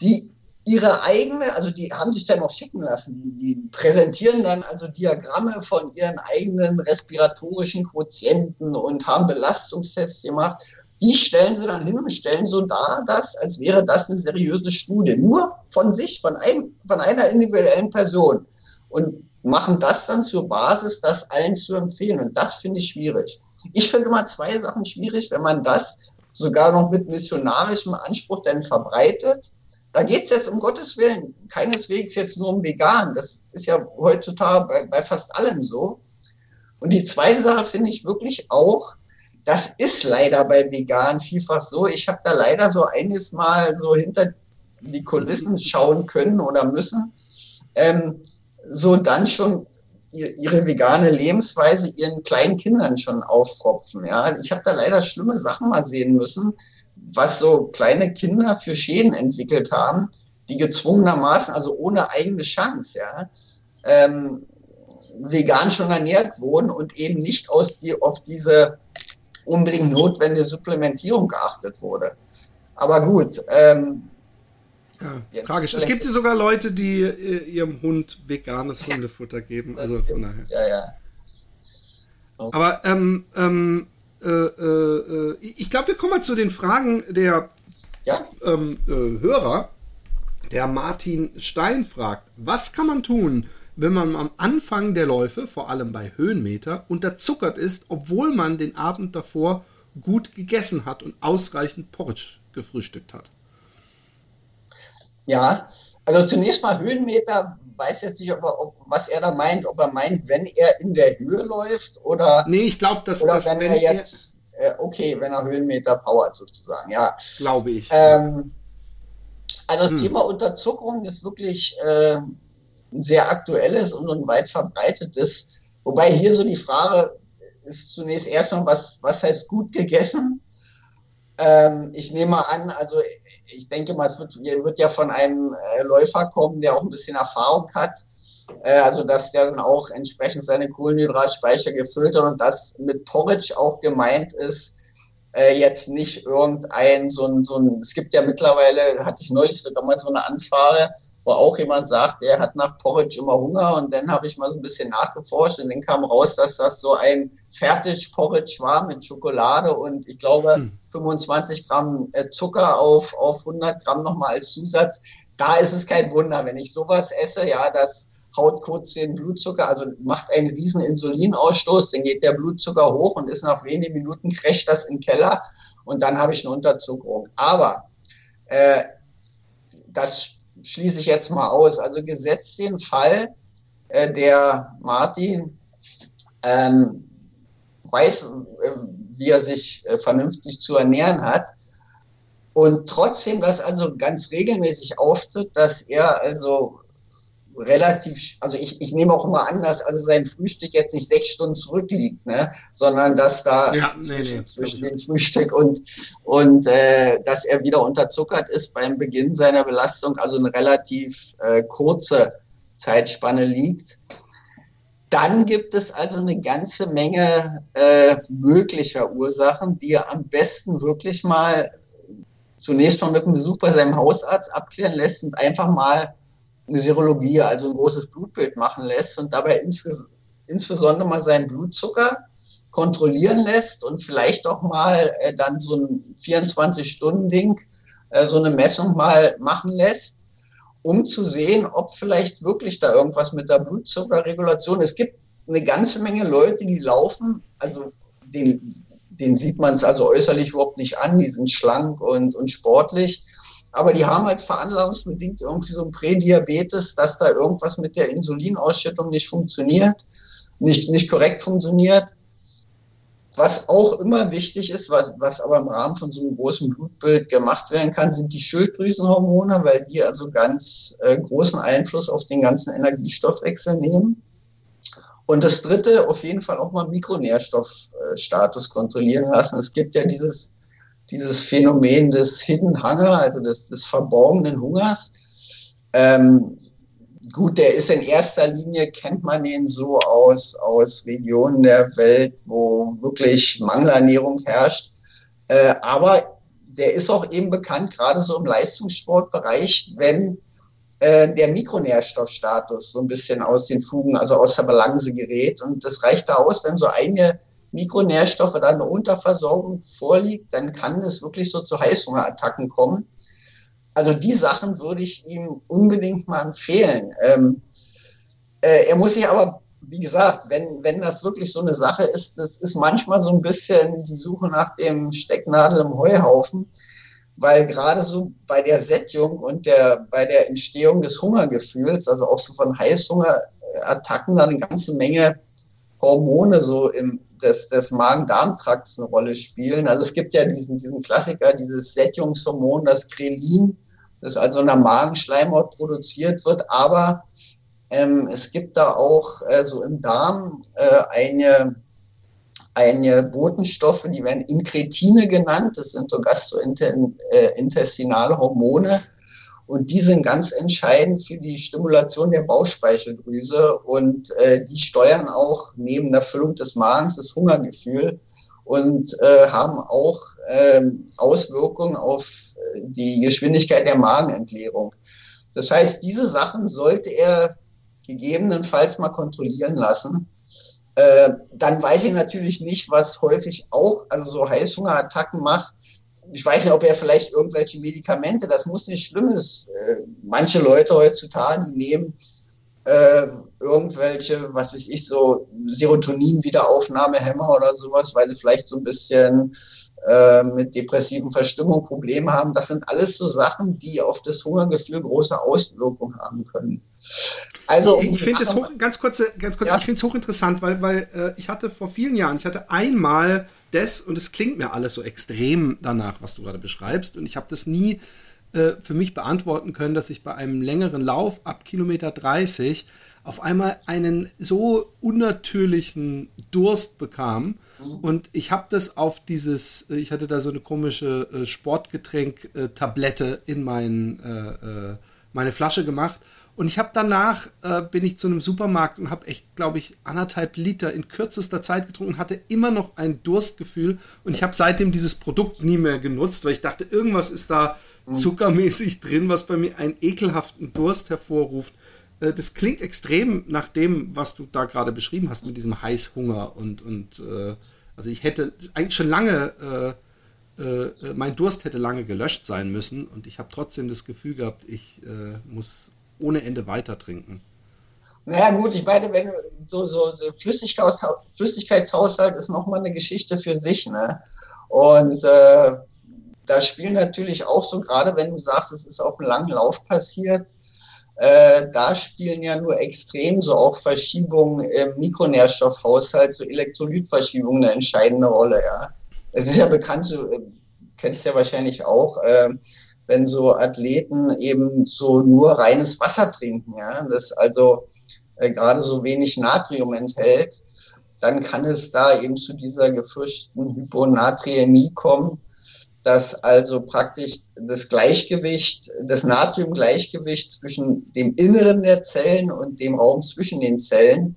die ihre eigene, also die haben sich dann auch schicken lassen, die, die präsentieren dann also Diagramme von ihren eigenen respiratorischen Quotienten und haben Belastungstests gemacht. Die stellen sie dann hin und stellen so dar, dass, als wäre das eine seriöse Studie. Nur von sich, von, einem, von einer individuellen Person. Und machen das dann zur Basis, das allen zu empfehlen. Und das finde ich schwierig. Ich finde immer zwei Sachen schwierig, wenn man das sogar noch mit missionarischem Anspruch dann verbreitet. Da geht es jetzt um Gottes Willen keineswegs jetzt nur um Vegan. Das ist ja heutzutage bei, bei fast allem so. Und die zweite Sache finde ich wirklich auch, das ist leider bei Vegan vielfach so. Ich habe da leider so eines Mal so hinter die Kulissen schauen können oder müssen. Ähm, so dann schon ihre vegane Lebensweise ihren kleinen Kindern schon auffropfen. Ja, ich habe da leider schlimme Sachen mal sehen müssen, was so kleine Kinder für Schäden entwickelt haben, die gezwungenermaßen, also ohne eigene Chance, ja, ähm, vegan schon ernährt wurden und eben nicht aus die, auf diese unbedingt notwendige Supplementierung geachtet wurde. Aber gut, ähm, ja, tragisch. Es gibt ja sogar Leute, die äh, ihrem Hund veganes Hundefutter geben. Also von daher. Ja, ja. Okay. Aber ähm, ähm, äh, äh, ich glaube, wir kommen mal zu den Fragen der ja? ähm, äh, Hörer. Der Martin Stein fragt, was kann man tun, wenn man am Anfang der Läufe, vor allem bei Höhenmeter, unterzuckert ist, obwohl man den Abend davor gut gegessen hat und ausreichend Porridge gefrühstückt hat? Ja, also zunächst mal Höhenmeter, weiß jetzt nicht, ob er, ob, was er da meint, ob er meint, wenn er in der Höhe läuft oder. Nee, ich glaube, dass, oder dass wenn, wenn er jetzt, äh, okay, wenn er Höhenmeter powert sozusagen, ja. Glaube ich. Ähm, also das hm. Thema Unterzuckerung ist wirklich äh, ein sehr aktuelles und ein weit verbreitetes. Wobei hier so die Frage ist zunächst erstmal, was, was heißt gut gegessen? Ähm, ich nehme an, also ich denke mal, es wird, wird ja von einem äh, Läufer kommen, der auch ein bisschen Erfahrung hat. Äh, also, dass der dann auch entsprechend seine Kohlenhydratspeicher gefüllt hat und das mit Porridge auch gemeint ist, äh, jetzt nicht irgendein, so ein, so ein, es gibt ja mittlerweile, hatte ich neulich sogar mal so eine Anfrage, wo auch jemand sagt, er hat nach Porridge immer Hunger und dann habe ich mal so ein bisschen nachgeforscht und dann kam raus, dass das so ein Fertig-Porridge war mit Schokolade und ich glaube hm. 25 Gramm äh, Zucker auf, auf 100 Gramm nochmal als Zusatz. Da ist es kein Wunder, wenn ich sowas esse, ja, das haut kurz den Blutzucker, also macht einen riesen Insulinausstoß, dann geht der Blutzucker hoch und ist nach wenigen Minuten crasht das im Keller und dann habe ich eine Unterzuckerung. Aber äh, das schließe ich jetzt mal aus. Also gesetzt den Fall, äh, der Martin ähm, weiß, äh, wie er sich äh, vernünftig zu ernähren hat. Und trotzdem das also ganz regelmäßig auftritt, dass er also relativ, also ich, ich nehme auch immer an, dass also sein Frühstück jetzt nicht sechs Stunden zurückliegt, ne? sondern dass da ja, nee, zwischen, nee, zwischen dem Frühstück und, und äh, dass er wieder unterzuckert ist beim Beginn seiner Belastung, also eine relativ äh, kurze Zeitspanne liegt. Dann gibt es also eine ganze Menge äh, möglicher Ursachen, die er am besten wirklich mal zunächst mal mit einem Besuch bei seinem Hausarzt abklären lässt und einfach mal eine Serologie, also ein großes Blutbild machen lässt und dabei ins, insbesondere mal seinen Blutzucker kontrollieren lässt und vielleicht auch mal äh, dann so ein 24-Stunden-Ding, äh, so eine Messung mal machen lässt, um zu sehen, ob vielleicht wirklich da irgendwas mit der Blutzuckerregulation. Es gibt eine ganze Menge Leute, die laufen, also den, den sieht man es also äußerlich überhaupt nicht an, die sind schlank und, und sportlich aber die haben halt veranlagungsbedingt irgendwie so ein Prädiabetes, dass da irgendwas mit der Insulinausschüttung nicht funktioniert, nicht, nicht korrekt funktioniert. Was auch immer wichtig ist, was, was aber im Rahmen von so einem großen Blutbild gemacht werden kann, sind die Schilddrüsenhormone, weil die also ganz äh, großen Einfluss auf den ganzen Energiestoffwechsel nehmen. Und das dritte, auf jeden Fall auch mal Mikronährstoffstatus kontrollieren lassen. Es gibt ja dieses dieses Phänomen des Hidden Hunger, also des, des verborgenen Hungers. Ähm, gut, der ist in erster Linie, kennt man den so aus, aus Regionen der Welt, wo wirklich Mangelernährung herrscht. Äh, aber der ist auch eben bekannt, gerade so im Leistungssportbereich, wenn äh, der Mikronährstoffstatus so ein bisschen aus den Fugen, also aus der Balance gerät. Und das reicht da aus, wenn so eine Mikronährstoffe da eine Unterversorgung vorliegt, dann kann es wirklich so zu Heißhungerattacken kommen. Also die Sachen würde ich ihm unbedingt mal empfehlen. Ähm, äh, er muss sich aber, wie gesagt, wenn, wenn das wirklich so eine Sache ist, das ist manchmal so ein bisschen die Suche nach dem Stecknadel im Heuhaufen, weil gerade so bei der Sättigung und der, bei der Entstehung des Hungergefühls, also auch so von Heißhungerattacken, da eine ganze Menge Hormone so im, des, des Magen-Darm-Trakts eine Rolle spielen. Also es gibt ja diesen, diesen Klassiker, dieses Sättigungshormon, das Krelin, das also in der Magenschleimhaut produziert wird, aber ähm, es gibt da auch äh, so im Darm äh, eine, eine Botenstoffe, die werden Inkretine genannt, das sind so gastrointestinale Hormone und die sind ganz entscheidend für die Stimulation der Bauchspeicheldrüse und äh, die steuern auch neben der Füllung des Magens das Hungergefühl und äh, haben auch äh, Auswirkungen auf äh, die Geschwindigkeit der Magenentleerung. Das heißt, diese Sachen sollte er gegebenenfalls mal kontrollieren lassen. Äh, dann weiß ich natürlich nicht, was häufig auch, also so Heißhungerattacken macht, ich weiß nicht, ob er vielleicht irgendwelche Medikamente, das muss nicht Schlimmes. Äh, manche Leute heutzutage, nehmen äh, irgendwelche, was weiß ich, so Serotonin-Wiederaufnahmehämmer oder sowas, weil sie vielleicht so ein bisschen äh, mit depressiven Verstimmung Probleme haben. Das sind alles so Sachen, die auf das Hungergefühl große Auswirkungen haben können. Also ich, ich finde es hoch, ganz kurz, ganz kurz, ja. ich finde es hochinteressant, weil, weil äh, ich hatte vor vielen Jahren, ich hatte einmal das und es klingt mir alles so extrem danach, was du gerade beschreibst und ich habe das nie äh, für mich beantworten können, dass ich bei einem längeren Lauf ab Kilometer 30 auf einmal einen so unnatürlichen Durst bekam. Mhm. Und ich habe das auf dieses, äh, ich hatte da so eine komische äh, Sportgetränk-Tablette in mein, äh, äh, meine Flasche gemacht Und ich habe danach, äh, bin ich zu einem Supermarkt und habe echt, glaube ich, anderthalb Liter in kürzester Zeit getrunken, hatte immer noch ein Durstgefühl. Und ich habe seitdem dieses Produkt nie mehr genutzt, weil ich dachte, irgendwas ist da mhm. zuckermäßig drin, was bei mir einen ekelhaften Durst hervorruft. Äh, das klingt extrem nach dem, was du da gerade beschrieben hast, mit diesem Heißhunger und, und äh, also ich hätte eigentlich schon lange, äh, äh, mein Durst hätte lange gelöscht sein müssen und ich habe trotzdem das Gefühl gehabt, ich äh, muss ohne Ende weiter trinken. Naja gut, ich meine, wenn so, so, so Flüssigkeits, Flüssigkeitshaushalt ist nochmal eine Geschichte für sich, ne? Und äh, da spielen natürlich auch so, gerade wenn du sagst, es ist auf einem langen Lauf passiert, äh, da spielen ja nur extrem so auch Verschiebungen im Mikronährstoffhaushalt, so Elektrolytverschiebungen eine entscheidende Rolle, ja. Es ist ja bekannt, du äh, kennst ja wahrscheinlich auch, äh, wenn so Athleten eben so nur reines Wasser trinken, ja, das also äh, gerade so wenig Natrium enthält, dann kann es da eben zu dieser gefürchteten Hyponatriämie kommen dass also praktisch das Gleichgewicht, das Natriumgleichgewicht zwischen dem Inneren der Zellen und dem Raum zwischen den Zellen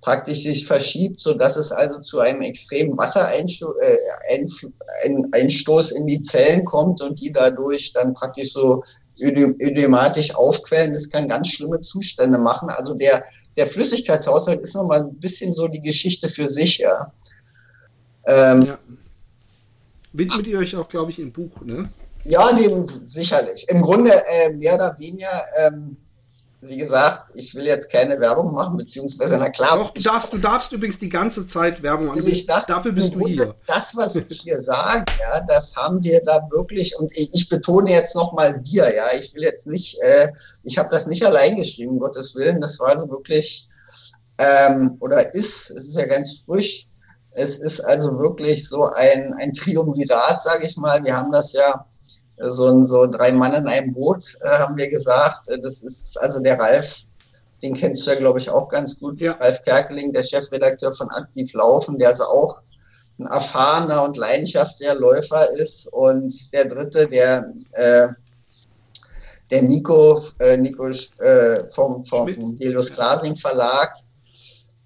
praktisch sich verschiebt, so dass es also zu einem extremen Wassereinstoß äh, in die Zellen kommt und die dadurch dann praktisch so ödematisch aufquellen. Das kann ganz schlimme Zustände machen. Also der, der Flüssigkeitshaushalt ist nochmal ein bisschen so die Geschichte für sich, ja. Ähm, ja. Widmet ihr euch auch, glaube ich, im Buch, ne? Ja, dem, sicherlich. Im Grunde äh, mehr oder weniger, ähm, wie gesagt, ich will jetzt keine Werbung machen, beziehungsweise, na klar. Doch, du darfst, du darfst übrigens die ganze Zeit Werbung machen. Ich dachte, dafür bist du hier. Das, was ich hier sage, ja, das haben wir da wirklich, und ich, ich betone jetzt nochmal wir, ja, ich will jetzt nicht, äh, ich habe das nicht allein geschrieben, um Gottes Willen, das war also wirklich, ähm, oder ist, es ist ja ganz frisch, es ist also wirklich so ein, ein Triumvirat, sage ich mal. Wir haben das ja so, so drei Mann in einem Boot, äh, haben wir gesagt. Äh, das ist also der Ralf, den kennst du ja, glaube ich, auch ganz gut. Ja. Ralf Kerkeling, der Chefredakteur von Aktiv Laufen, der also auch ein erfahrener und leidenschaftlicher Läufer ist. Und der dritte, der, äh, der Nico, äh, Nico äh, vom, vom Helios Glasing Verlag,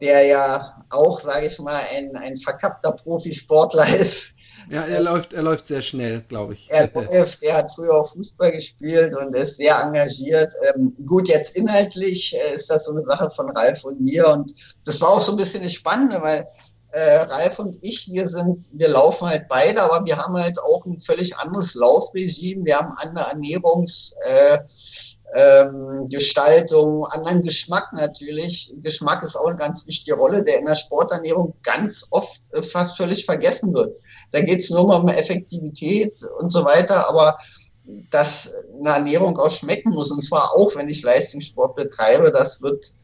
der ja auch, sage ich mal, ein, ein verkappter Profisportler ist. Ja, er läuft, er läuft sehr schnell, glaube ich. Er läuft, er hat früher auch Fußball gespielt und ist sehr engagiert. Ähm, gut, jetzt inhaltlich äh, ist das so eine Sache von Ralf und mir und das war auch so ein bisschen das Spannende, weil äh, Ralf und ich, wir sind, wir laufen halt beide, aber wir haben halt auch ein völlig anderes Laufregime. Wir haben andere Ernährungs, äh, ähm, Gestaltung, anderen Geschmack natürlich. Geschmack ist auch eine ganz wichtige Rolle, der in der Sporternährung ganz oft äh, fast völlig vergessen wird. Da geht es nur mal um Effektivität und so weiter, aber dass eine Ernährung auch schmecken muss, und zwar auch, wenn ich Leistungssport betreibe, das wird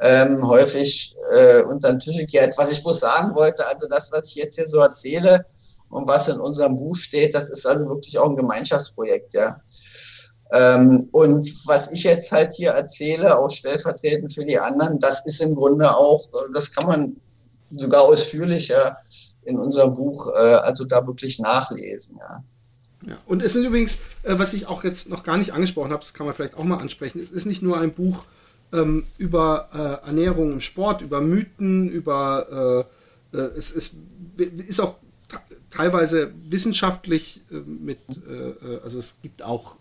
ähm, häufig äh, unter den Tisch gekehrt. Was ich bloß sagen wollte, also das, was ich jetzt hier so erzähle und was in unserem Buch steht, das ist also wirklich auch ein Gemeinschaftsprojekt, ja. Ähm, und was ich jetzt halt hier erzähle, auch stellvertretend für die anderen, das ist im Grunde auch, das kann man sogar ausführlicher in unserem Buch, äh, also da wirklich nachlesen. Ja. Ja, und es sind übrigens, äh, was ich auch jetzt noch gar nicht angesprochen habe, das kann man vielleicht auch mal ansprechen, es ist nicht nur ein Buch ähm, über äh, Ernährung im Sport, über Mythen, über äh, äh, es, es ist auch teilweise wissenschaftlich äh, mit, also es gibt auch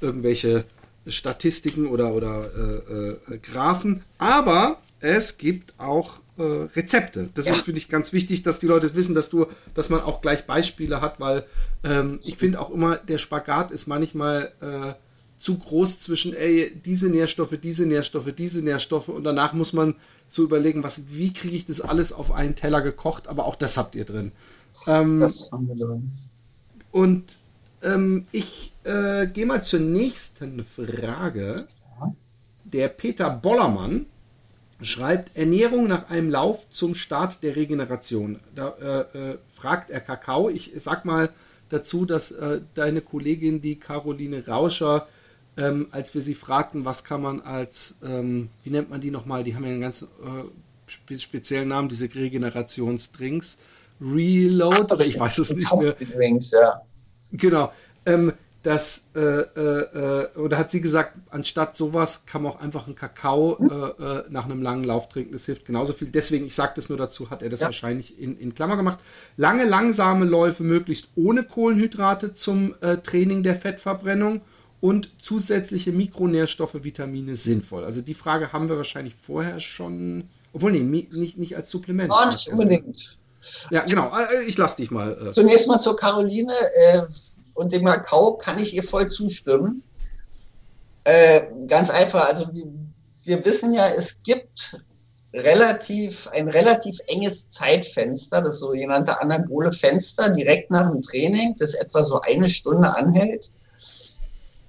irgendwelche Statistiken oder, oder äh, äh, Graphen, aber es gibt auch äh, Rezepte. Das ja. ist, finde ich, ganz wichtig, dass die Leute wissen, dass du, dass man auch gleich Beispiele hat, weil ähm, ich finde auch immer, der Spagat ist manchmal äh, zu groß zwischen, ey, diese Nährstoffe, diese Nährstoffe, diese Nährstoffe und danach muss man so überlegen, was, wie kriege ich das alles auf einen Teller gekocht, aber auch das habt ihr drin. Ähm, das haben wir drin. Und ähm, ich äh, gehe mal zur nächsten Frage. Der Peter Bollermann schreibt Ernährung nach einem Lauf zum Start der Regeneration. Da äh, äh, fragt er Kakao. Ich sag mal dazu, dass äh, deine Kollegin, die Caroline Rauscher, ähm, als wir sie fragten, was kann man als, ähm, wie nennt man die nochmal, die haben ja einen ganz äh, speziellen Namen, diese Regenerationsdrinks. Reload, oder ich weiß es nicht mehr. Drinks, ja. Genau. Ähm, dass, äh, äh, oder hat sie gesagt, anstatt sowas kann man auch einfach einen Kakao äh, äh, nach einem langen Lauf trinken. Das hilft genauso viel. Deswegen, ich sage das nur dazu, hat er das ja. wahrscheinlich in, in Klammer gemacht. Lange, langsame Läufe möglichst ohne Kohlenhydrate zum äh, Training der Fettverbrennung und zusätzliche Mikronährstoffe, Vitamine sinnvoll. Also die Frage haben wir wahrscheinlich vorher schon, obwohl nee, nicht, nicht als Supplement. Oh, nicht unbedingt. Ja, genau. Äh, ich lasse dich mal. Zunächst mal zur Caroline und dem Kakao kann ich ihr voll zustimmen. Äh, ganz einfach, also wir, wir wissen ja, es gibt relativ, ein relativ enges Zeitfenster, das sogenannte anabole Fenster, direkt nach dem Training, das etwa so eine Stunde anhält.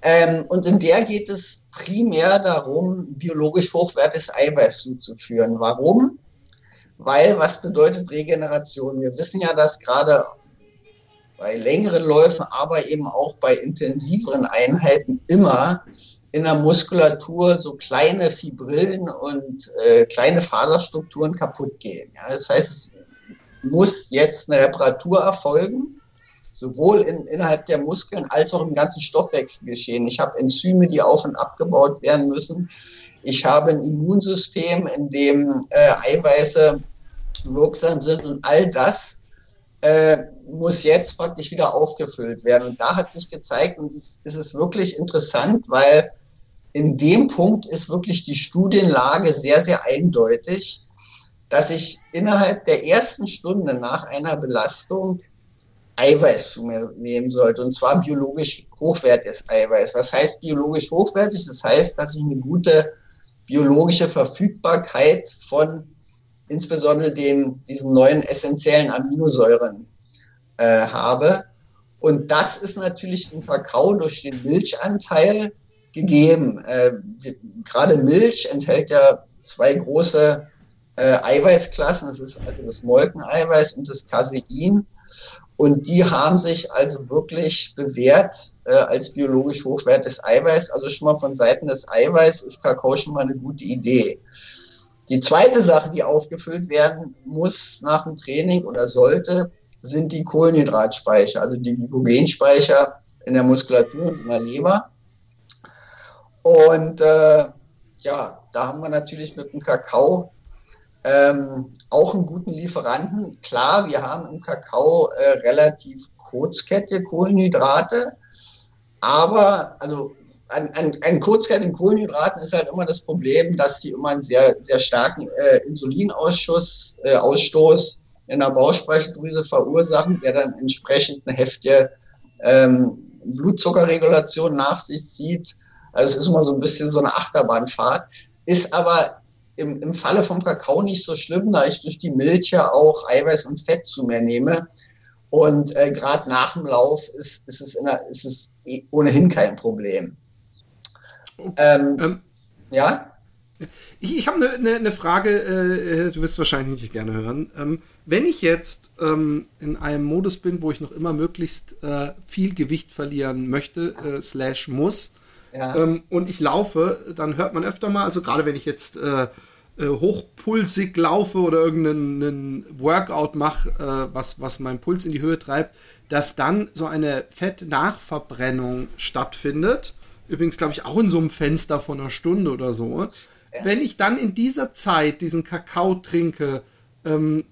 Ähm, und in der geht es primär darum, biologisch hochwertiges Eiweiß zuzuführen. Warum? Weil, was bedeutet Regeneration? Wir wissen ja, dass gerade bei längeren Läufen, aber eben auch bei intensiveren Einheiten immer in der Muskulatur so kleine Fibrillen und äh, kleine Faserstrukturen kaputt gehen. Ja, das heißt, es muss jetzt eine Reparatur erfolgen, sowohl in, innerhalb der Muskeln als auch im ganzen Stoffwechsel geschehen. Ich habe Enzyme, die auf und abgebaut werden müssen. Ich habe ein Immunsystem, in dem äh, Eiweiße wirksam sind und all das äh, muss jetzt praktisch wieder aufgefüllt werden. Und da hat sich gezeigt, und es ist wirklich interessant, weil in dem Punkt ist wirklich die Studienlage sehr, sehr eindeutig, dass ich innerhalb der ersten Stunde nach einer Belastung Eiweiß zu mir nehmen sollte, und zwar biologisch hochwertiges Eiweiß. Was heißt biologisch hochwertig? Das heißt, dass ich eine gute biologische Verfügbarkeit von insbesondere den, diesen neuen essentiellen Aminosäuren äh, habe. Und das ist natürlich im Kakao durch den Milchanteil gegeben. Äh, gerade Milch enthält ja zwei große äh, Eiweißklassen. Das ist also das Molkeneiweiß und das Casein. Und die haben sich also wirklich bewährt äh, als biologisch hochwertiges Eiweiß. Also schon mal von Seiten des Eiweiß ist Kakao schon mal eine gute Idee. Die zweite Sache, die aufgefüllt werden muss nach dem Training oder sollte, sind die Kohlenhydratspeicher, also die Glykogenspeicher in der Muskulatur und in der Leber. Und äh, ja, da haben wir natürlich mit dem Kakao ähm, auch einen guten Lieferanten. Klar, wir haben im Kakao äh, relativ kurzkettige Kohlenhydrate, aber also an, an, an kurzkettigen Kohlenhydraten ist halt immer das Problem, dass die immer einen sehr, sehr starken äh, Insulinausschuss, äh, Ausstoß in der Bauchspeicheldrüse verursachen, der dann entsprechend eine heftige ähm, Blutzuckerregulation nach sich zieht. Also es ist immer so ein bisschen so eine Achterbahnfahrt, ist aber im, im Falle vom Kakao nicht so schlimm, da ich durch die Milch ja auch Eiweiß und Fett zu mir nehme. Und äh, gerade nach dem Lauf ist, ist, es der, ist es eh ohnehin kein Problem. Ähm, ähm, ja? Ich, ich habe eine ne, ne Frage, äh, du wirst wahrscheinlich nicht gerne hören. Ähm, wenn ich jetzt ähm, in einem Modus bin, wo ich noch immer möglichst äh, viel Gewicht verlieren möchte, äh, slash muss, ja. ähm, und ich laufe, dann hört man öfter mal, also gerade wenn ich jetzt äh, hochpulsig laufe oder irgendeinen Workout mache, äh, was, was meinen Puls in die Höhe treibt, dass dann so eine Fettnachverbrennung stattfindet. Übrigens, glaube ich, auch in so einem Fenster von einer Stunde oder so. Ja. Wenn ich dann in dieser Zeit diesen Kakao trinke, ähm,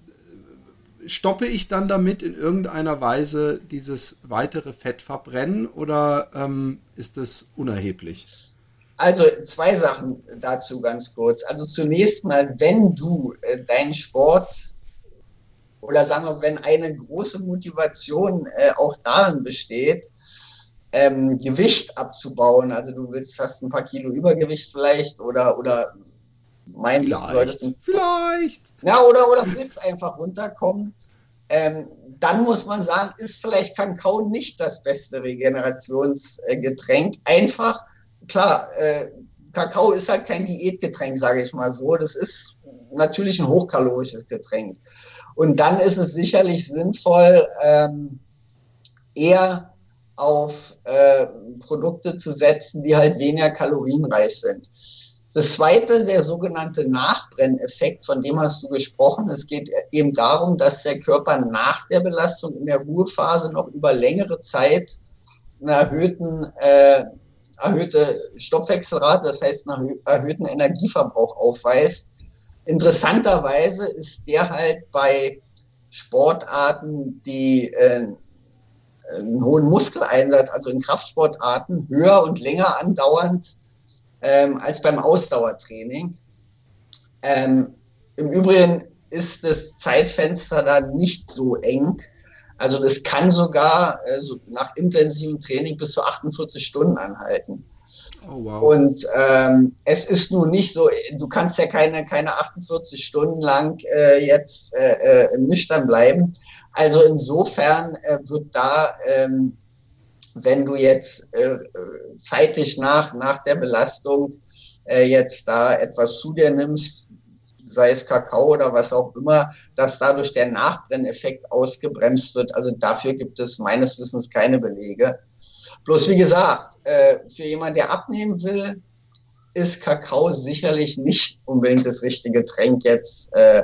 stoppe ich dann damit in irgendeiner Weise dieses weitere Fettverbrennen oder ähm, ist das unerheblich? Also zwei Sachen dazu ganz kurz. Also zunächst mal, wenn du äh, deinen Sport oder sagen wir, wenn eine große Motivation äh, auch darin besteht, ähm, Gewicht abzubauen, also du willst, hast ein paar Kilo Übergewicht vielleicht oder, oder meinst vielleicht, du solltest vielleicht. Ja, oder, oder willst einfach runterkommen, ähm, dann muss man sagen, ist vielleicht Kakao nicht das beste Regenerationsgetränk. Einfach, klar, äh, Kakao ist halt kein Diätgetränk, sage ich mal so. Das ist natürlich ein hochkalorisches Getränk. Und dann ist es sicherlich sinnvoll, ähm, eher auf äh, Produkte zu setzen, die halt weniger kalorienreich sind. Das zweite, der sogenannte Nachbrenneffekt, von dem hast du gesprochen. Es geht eben darum, dass der Körper nach der Belastung in der Ruhephase noch über längere Zeit eine erhöhten, äh, erhöhte Stoffwechselrate, das heißt einen erhöhten Energieverbrauch aufweist. Interessanterweise ist der halt bei Sportarten, die äh, einen hohen Muskeleinsatz, also in Kraftsportarten, höher und länger andauernd ähm, als beim Ausdauertraining. Ähm, Im Übrigen ist das Zeitfenster da nicht so eng. Also das kann sogar äh, so nach intensivem Training bis zu 48 Stunden anhalten. Oh, wow. Und ähm, es ist nun nicht so, du kannst ja keine, keine 48 Stunden lang äh, jetzt äh, äh, nüchtern bleiben. Also insofern äh, wird da, ähm, wenn du jetzt äh, zeitig nach, nach der Belastung äh, jetzt da etwas zu dir nimmst, sei es Kakao oder was auch immer, dass dadurch der Nachbrenneffekt ausgebremst wird. Also dafür gibt es meines Wissens keine Belege. Bloß wie gesagt, äh, für jemanden, der abnehmen will, ist Kakao sicherlich nicht unbedingt das richtige Getränk jetzt äh,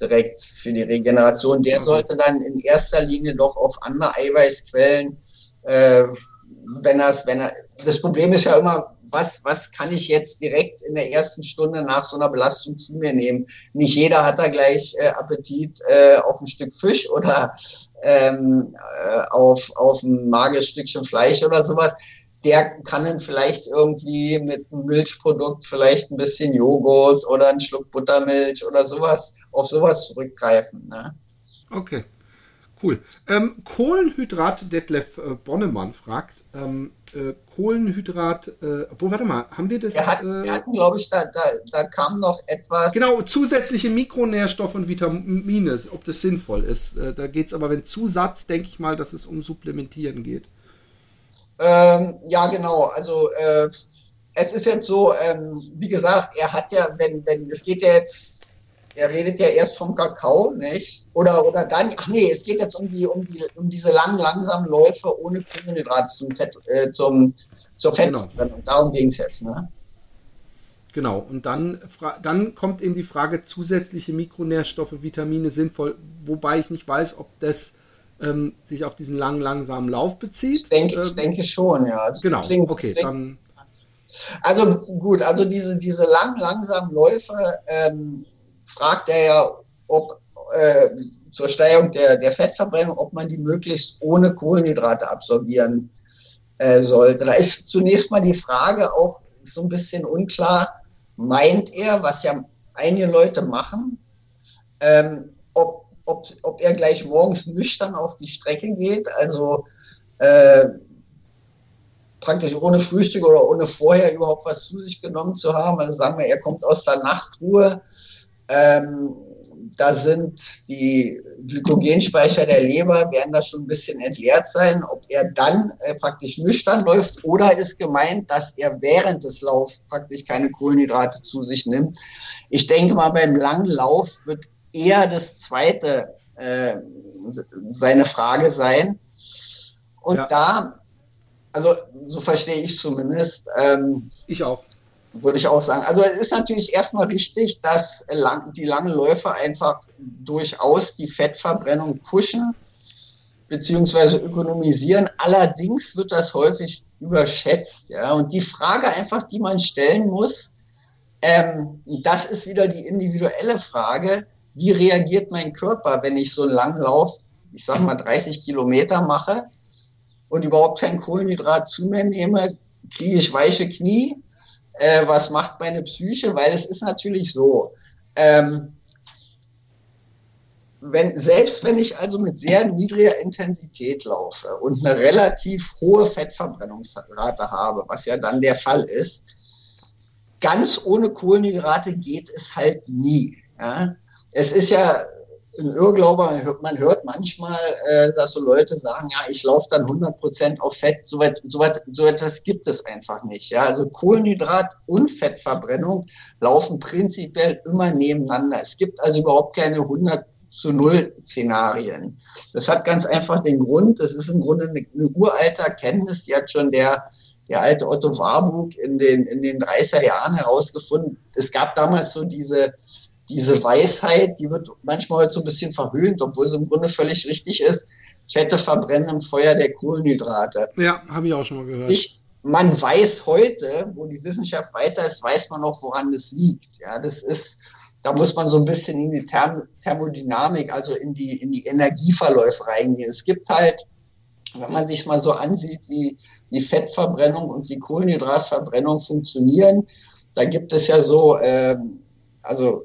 direkt für die Regeneration. Der sollte dann in erster Linie doch auf andere Eiweißquellen, äh, wenn das, wenn er, das Problem ist ja immer, was, was kann ich jetzt direkt in der ersten Stunde nach so einer Belastung zu mir nehmen? Nicht jeder hat da gleich äh, Appetit äh, auf ein Stück Fisch oder ähm, äh, auf, auf ein mages Stückchen Fleisch oder sowas. Der kann dann vielleicht irgendwie mit einem Milchprodukt vielleicht ein bisschen Joghurt oder einen Schluck Buttermilch oder sowas auf sowas zurückgreifen. Ne? Okay. Cool. Ähm, Kohlenhydrat, Detlef äh, Bonnemann fragt, ähm, äh, Kohlenhydrat, äh, wo, warte mal, haben wir das? Wir, hat, äh, wir hatten, glaube ich, da, da, da kam noch etwas. Genau, zusätzliche Mikronährstoffe und Vitamine, ob das sinnvoll ist. Äh, da geht es aber, wenn Zusatz, denke ich mal, dass es um Supplementieren geht. Ähm, ja, genau. Also, äh, es ist jetzt so, ähm, wie gesagt, er hat ja, wenn, wenn, es geht ja jetzt er redet ja erst vom Kakao, nicht? Oder, oder dann, ach nee, es geht jetzt um, die, um, die, um diese langen, langsamen Läufe ohne Kohlenhydrate zum Fett, äh, zum, zur Fettverbrennung. Genau. Darum ging es jetzt, ne? Genau, und dann, dann kommt eben die Frage, zusätzliche Mikronährstoffe, Vitamine sinnvoll, wobei ich nicht weiß, ob das ähm, sich auf diesen langen, langsamen Lauf bezieht. Ich denke, ähm, ich denke schon, ja. Das genau, klingt, okay, klingt, dann. Also gut, also diese, diese lang, langsamen Läufe, ähm, fragt er ja, ob äh, zur Steigerung der, der Fettverbrennung, ob man die möglichst ohne Kohlenhydrate absorbieren äh, sollte. Da ist zunächst mal die Frage auch so ein bisschen unklar, meint er, was ja einige Leute machen, ähm, ob, ob, ob er gleich morgens nüchtern auf die Strecke geht, also äh, praktisch ohne Frühstück oder ohne vorher überhaupt was zu sich genommen zu haben. Also sagen wir, er kommt aus der Nachtruhe, ähm, da sind die Glykogenspeicher der Leber, werden da schon ein bisschen entleert sein. Ob er dann äh, praktisch nüchtern läuft oder ist gemeint, dass er während des Laufs praktisch keine Kohlenhydrate zu sich nimmt. Ich denke mal, beim langen Lauf wird eher das zweite äh, seine Frage sein. Und ja. da, also so verstehe ich zumindest. Ähm, ich auch würde ich auch sagen. Also es ist natürlich erstmal wichtig, dass lang, die langen Läufe einfach durchaus die Fettverbrennung pushen beziehungsweise ökonomisieren. Allerdings wird das häufig überschätzt. Ja? Und die Frage einfach, die man stellen muss, ähm, das ist wieder die individuelle Frage, wie reagiert mein Körper, wenn ich so einen langen Lauf, ich sag mal 30 Kilometer mache und überhaupt kein Kohlenhydrat zu mir nehme, kriege ich weiche Knie, äh, was macht meine Psyche, weil es ist natürlich so, ähm, wenn, selbst wenn ich also mit sehr niedriger Intensität laufe und eine relativ hohe Fettverbrennungsrate habe, was ja dann der Fall ist, ganz ohne Kohlenhydrate geht es halt nie. Ja? Es ist ja ein Irrglaube, man hört manchmal, äh, dass so Leute sagen, ja, ich laufe dann 100% auf Fett. So, weit, so, weit, so etwas gibt es einfach nicht. Ja? Also Kohlenhydrat und Fettverbrennung laufen prinzipiell immer nebeneinander. Es gibt also überhaupt keine 100 zu Null Szenarien. Das hat ganz einfach den Grund, das ist im Grunde eine, eine uralte Erkenntnis, die hat schon der, der alte Otto Warburg in den, in den 30er Jahren herausgefunden. Es gab damals so diese, diese Weisheit, die wird manchmal heute so ein bisschen verhöhnt, obwohl sie im Grunde völlig richtig ist. Fette verbrennen im Feuer der Kohlenhydrate. Ja, habe ich auch schon mal gehört. Ich, man weiß heute, wo die Wissenschaft weiter ist, weiß man auch, woran das liegt. Ja, das ist, da muss man so ein bisschen in die Therm Thermodynamik, also in die, in die Energieverläufe reingehen. Es gibt halt, wenn man sich mal so ansieht, wie die Fettverbrennung und die Kohlenhydratverbrennung funktionieren, da gibt es ja so, ähm, also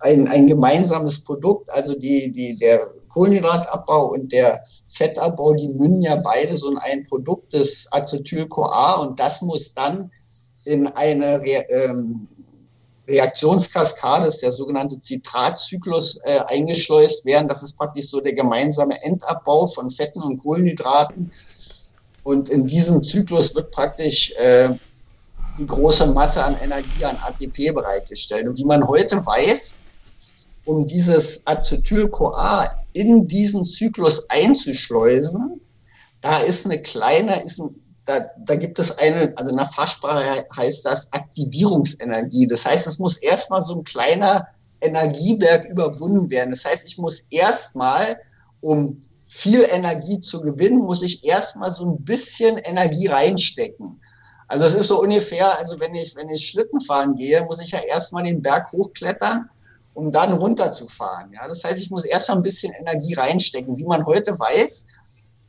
ein, ein gemeinsames Produkt, also die, die, der Kohlenhydratabbau und der Fettabbau, die münden ja beide so in ein Produkt des Acetyl-CoA und das muss dann in eine Re ähm, Reaktionskaskade, ist der sogenannte Zitratzyklus, äh, eingeschleust werden. Das ist praktisch so der gemeinsame Endabbau von Fetten und Kohlenhydraten. Und in diesem Zyklus wird praktisch äh, die große Masse an Energie, an ATP bereitgestellt. Und wie man heute weiß, um dieses Acetyl-CoA in diesen Zyklus einzuschleusen, da ist eine kleine, ist ein, da, da gibt es eine, also in der Fachsprache heißt das Aktivierungsenergie. Das heißt, es muss erstmal so ein kleiner Energieberg überwunden werden. Das heißt, ich muss erstmal, um viel Energie zu gewinnen, muss ich erstmal so ein bisschen Energie reinstecken. Also es ist so ungefähr, also wenn ich, wenn ich Schlitten fahren gehe, muss ich ja erstmal den Berg hochklettern, um dann runterzufahren. Ja, das heißt, ich muss erstmal ein bisschen Energie reinstecken. Wie man heute weiß,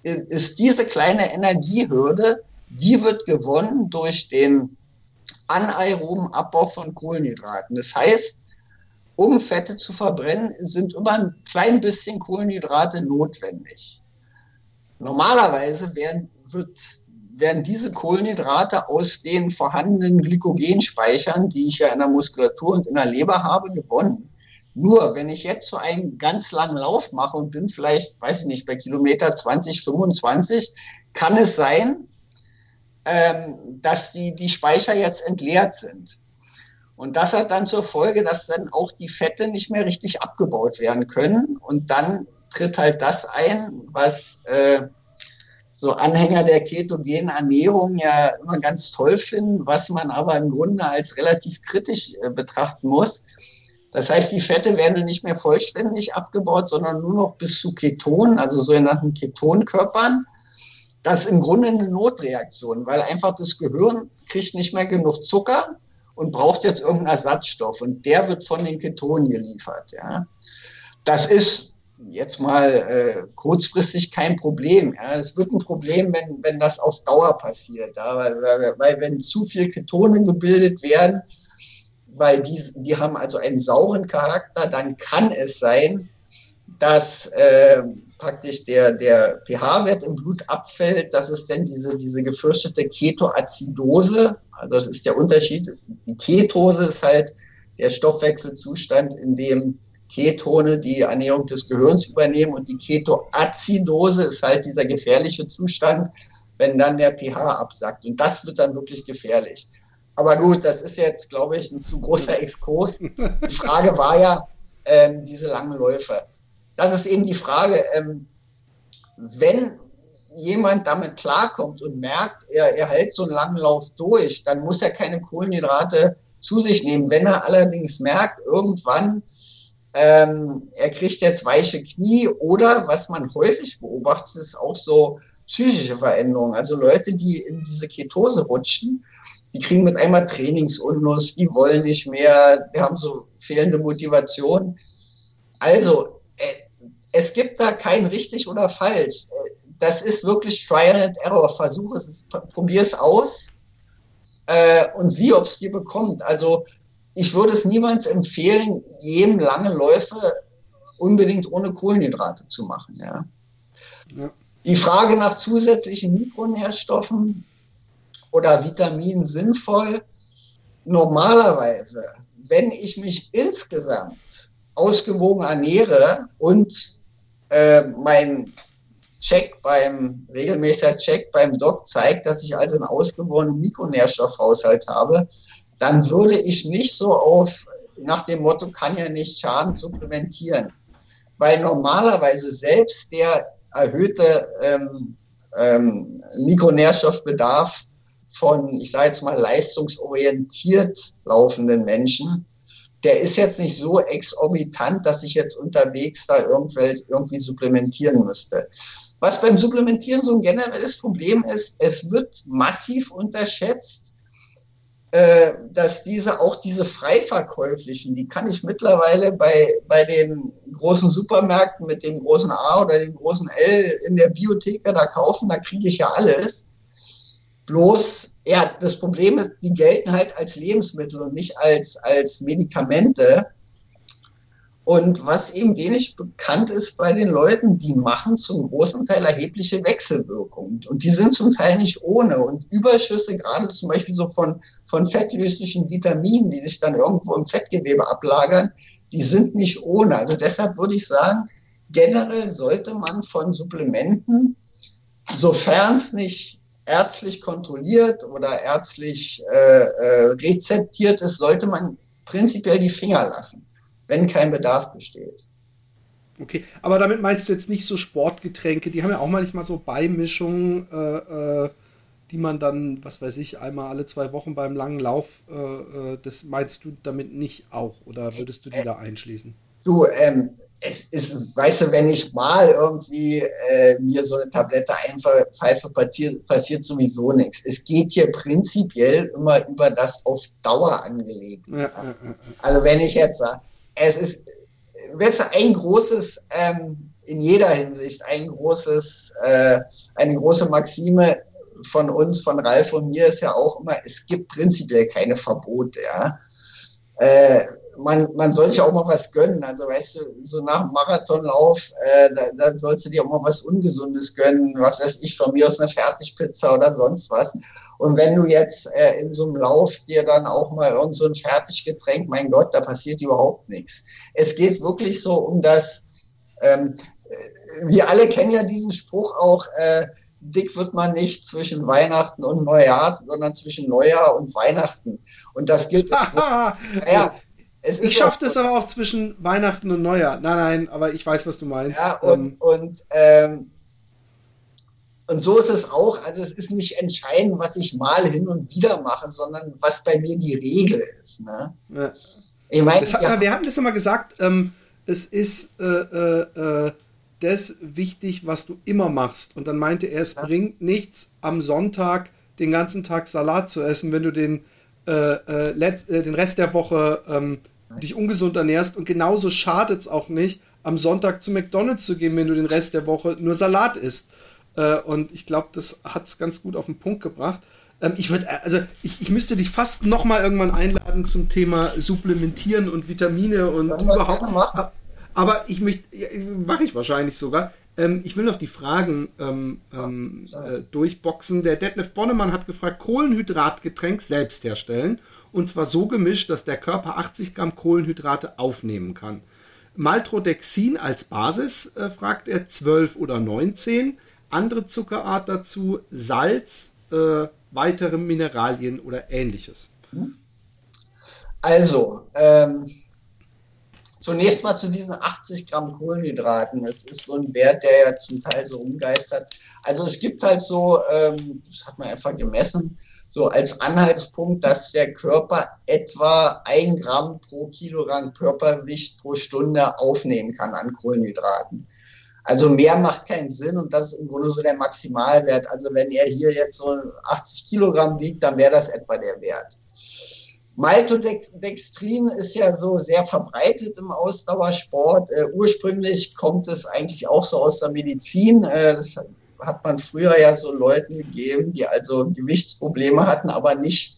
ist diese kleine Energiehürde, die wird gewonnen durch den anaeroben Abbau von Kohlenhydraten. Das heißt, um Fette zu verbrennen, sind immer ein klein bisschen Kohlenhydrate notwendig. Normalerweise werden, wird werden diese Kohlenhydrate aus den vorhandenen Glykogenspeichern, die ich ja in der Muskulatur und in der Leber habe, gewonnen. Nur wenn ich jetzt so einen ganz langen Lauf mache und bin vielleicht, weiß ich nicht, bei Kilometer 20, 25, kann es sein, ähm, dass die, die Speicher jetzt entleert sind. Und das hat dann zur Folge, dass dann auch die Fette nicht mehr richtig abgebaut werden können. Und dann tritt halt das ein, was äh, so Anhänger der ketogenen Ernährung ja immer ganz toll finden, was man aber im Grunde als relativ kritisch äh, betrachten muss. Das heißt, die Fette werden nicht mehr vollständig abgebaut, sondern nur noch bis zu Ketonen, also sogenannten Ketonkörpern. Das ist im Grunde eine Notreaktion, weil einfach das Gehirn kriegt nicht mehr genug Zucker und braucht jetzt irgendeinen Ersatzstoff und der wird von den Ketonen geliefert. Ja. Das ist jetzt mal äh, kurzfristig kein Problem. Ja. Es wird ein Problem, wenn, wenn das auf Dauer passiert. Ja. Weil, weil, weil wenn zu viel Ketone gebildet werden, weil die, die haben also einen sauren Charakter, dann kann es sein, dass äh, praktisch der, der pH-Wert im Blut abfällt. Das ist dann diese, diese gefürchtete Ketoazidose. Also das ist der Unterschied. Die Ketose ist halt der Stoffwechselzustand, in dem Ketone die Ernährung des Gehirns übernehmen und die Ketoazidose ist halt dieser gefährliche Zustand, wenn dann der pH absackt. Und das wird dann wirklich gefährlich. Aber gut, das ist jetzt, glaube ich, ein zu großer Exkurs. Die Frage war ja, ähm, diese langen Läufe. Das ist eben die Frage, ähm, wenn jemand damit klarkommt und merkt, er, er hält so einen langen Lauf durch, dann muss er keine Kohlenhydrate zu sich nehmen. Wenn er allerdings merkt, irgendwann ähm, er kriegt jetzt weiche Knie oder was man häufig beobachtet, ist auch so psychische Veränderungen. Also Leute, die in diese Ketose rutschen, die kriegen mit einmal Trainingsunlust, die wollen nicht mehr, die haben so fehlende Motivation. Also äh, es gibt da kein richtig oder falsch. Das ist wirklich Trial and Error. Versuch es, probier es aus äh, und sieh, ob es dir bekommt. Also ich würde es niemals empfehlen, jedem lange Läufe unbedingt ohne Kohlenhydrate zu machen. Ja. ja. Die Frage nach zusätzlichen Mikronährstoffen oder Vitaminen sinnvoll. Normalerweise, wenn ich mich insgesamt ausgewogen ernähre und äh, mein Check beim regelmäßiger Check beim Doc zeigt, dass ich also einen ausgewogenen Mikronährstoffhaushalt habe, dann würde ich nicht so auf nach dem Motto, kann ja nicht schaden, supplementieren. Weil normalerweise selbst der erhöhte ähm, ähm, Mikronährstoffbedarf von, ich sage jetzt mal, leistungsorientiert laufenden Menschen, der ist jetzt nicht so exorbitant, dass ich jetzt unterwegs da irgendwie supplementieren müsste. Was beim Supplementieren so ein generelles Problem ist, es wird massiv unterschätzt, äh, dass diese, auch diese freiverkäuflichen, die kann ich mittlerweile bei, bei den großen Supermärkten mit dem großen A oder dem großen L in der Biotheke da kaufen, da kriege ich ja alles. Bloß, ja, das Problem ist, die gelten halt als Lebensmittel und nicht als, als Medikamente. Und was eben wenig bekannt ist bei den Leuten, die machen zum großen Teil erhebliche Wechselwirkungen. Und die sind zum Teil nicht ohne. Und Überschüsse, gerade zum Beispiel so von, von fettlöslichen Vitaminen, die sich dann irgendwo im Fettgewebe ablagern, die sind nicht ohne. Also deshalb würde ich sagen, generell sollte man von Supplementen, sofern es nicht ärztlich kontrolliert oder ärztlich äh, äh, rezeptiert ist, sollte man prinzipiell die Finger lassen, wenn kein Bedarf besteht. Okay, aber damit meinst du jetzt nicht so Sportgetränke, die haben ja auch manchmal so Beimischungen, äh, äh, die man dann, was weiß ich, einmal alle zwei Wochen beim langen Lauf, äh, äh das meinst du damit nicht auch oder würdest du die da einschließen? Du, ähm, es ist, weißt du, wenn ich mal irgendwie äh, mir so eine Tablette einpfeife, passiert, passiert sowieso nichts. Es geht hier prinzipiell immer über das auf Dauer angelegt. Ja, ja, ja, also wenn ich jetzt sage, es ist, weißt du, ein großes, ähm, in jeder Hinsicht, ein großes, äh, eine große Maxime von uns, von Ralf und mir ist ja auch immer, es gibt prinzipiell keine Verbote, ja. Äh, man, man soll sich auch mal was gönnen. Also weißt du, so nach dem Marathonlauf, äh, da, da sollst du dir auch mal was Ungesundes gönnen. Was weiß ich, von mir aus eine Fertigpizza oder sonst was. Und wenn du jetzt äh, in so einem Lauf dir dann auch mal irgend so ein Fertiggetränk, mein Gott, da passiert überhaupt nichts. Es geht wirklich so um das, ähm, äh, wir alle kennen ja diesen Spruch auch, äh, dick wird man nicht zwischen Weihnachten und Neujahr, sondern zwischen Neujahr und Weihnachten. Und das gilt. naja, ich schaffe das aber auch zwischen Weihnachten und Neujahr. Nein, nein, aber ich weiß, was du meinst. Ja, und, ähm, und, ähm, und so ist es auch. Also es ist nicht entscheidend, was ich mal hin und wieder mache, sondern was bei mir die Regel ist. Ne? Ja. Ich meine, ja, wir hatten das immer gesagt, ähm, es ist äh, äh, äh, das wichtig, was du immer machst. Und dann meinte er, es ja. bringt nichts, am Sonntag den ganzen Tag Salat zu essen, wenn du den, äh, äh, äh den Rest der Woche ähm, dich ungesund ernährst und genauso schadet es auch nicht, am Sonntag zu McDonalds zu gehen, wenn du den Rest der Woche nur Salat isst. Äh, und ich glaube, das hat es ganz gut auf den Punkt gebracht. Ähm, ich würde, also ich, ich müsste dich fast noch mal irgendwann einladen zum Thema Supplementieren und Vitamine und überhaupt. Aber ich möchte, mache ich wahrscheinlich sogar. Ähm, ich will noch die Fragen ähm, ähm, äh, durchboxen. Der Detlef Bonnemann hat gefragt, Kohlenhydratgetränk selbst herstellen. Und zwar so gemischt, dass der Körper 80 Gramm Kohlenhydrate aufnehmen kann. Maltrodexin als Basis, äh, fragt er, 12 oder 19. Andere Zuckerart dazu, Salz, äh, weitere Mineralien oder ähnliches. Also, ähm, Zunächst mal zu diesen 80 Gramm Kohlenhydraten. Das ist so ein Wert, der ja zum Teil so umgeistert. Also es gibt halt so, ähm, das hat man einfach gemessen, so als Anhaltspunkt, dass der Körper etwa ein Gramm pro Kilogramm Körpergewicht pro Stunde aufnehmen kann an Kohlenhydraten. Also mehr macht keinen Sinn und das ist im Grunde so der Maximalwert. Also wenn er hier jetzt so 80 Kilogramm wiegt, dann wäre das etwa der Wert. Maltodextrin ist ja so sehr verbreitet im Ausdauersport. Äh, ursprünglich kommt es eigentlich auch so aus der Medizin. Äh, das hat man früher ja so Leuten gegeben, die also Gewichtsprobleme hatten, aber nicht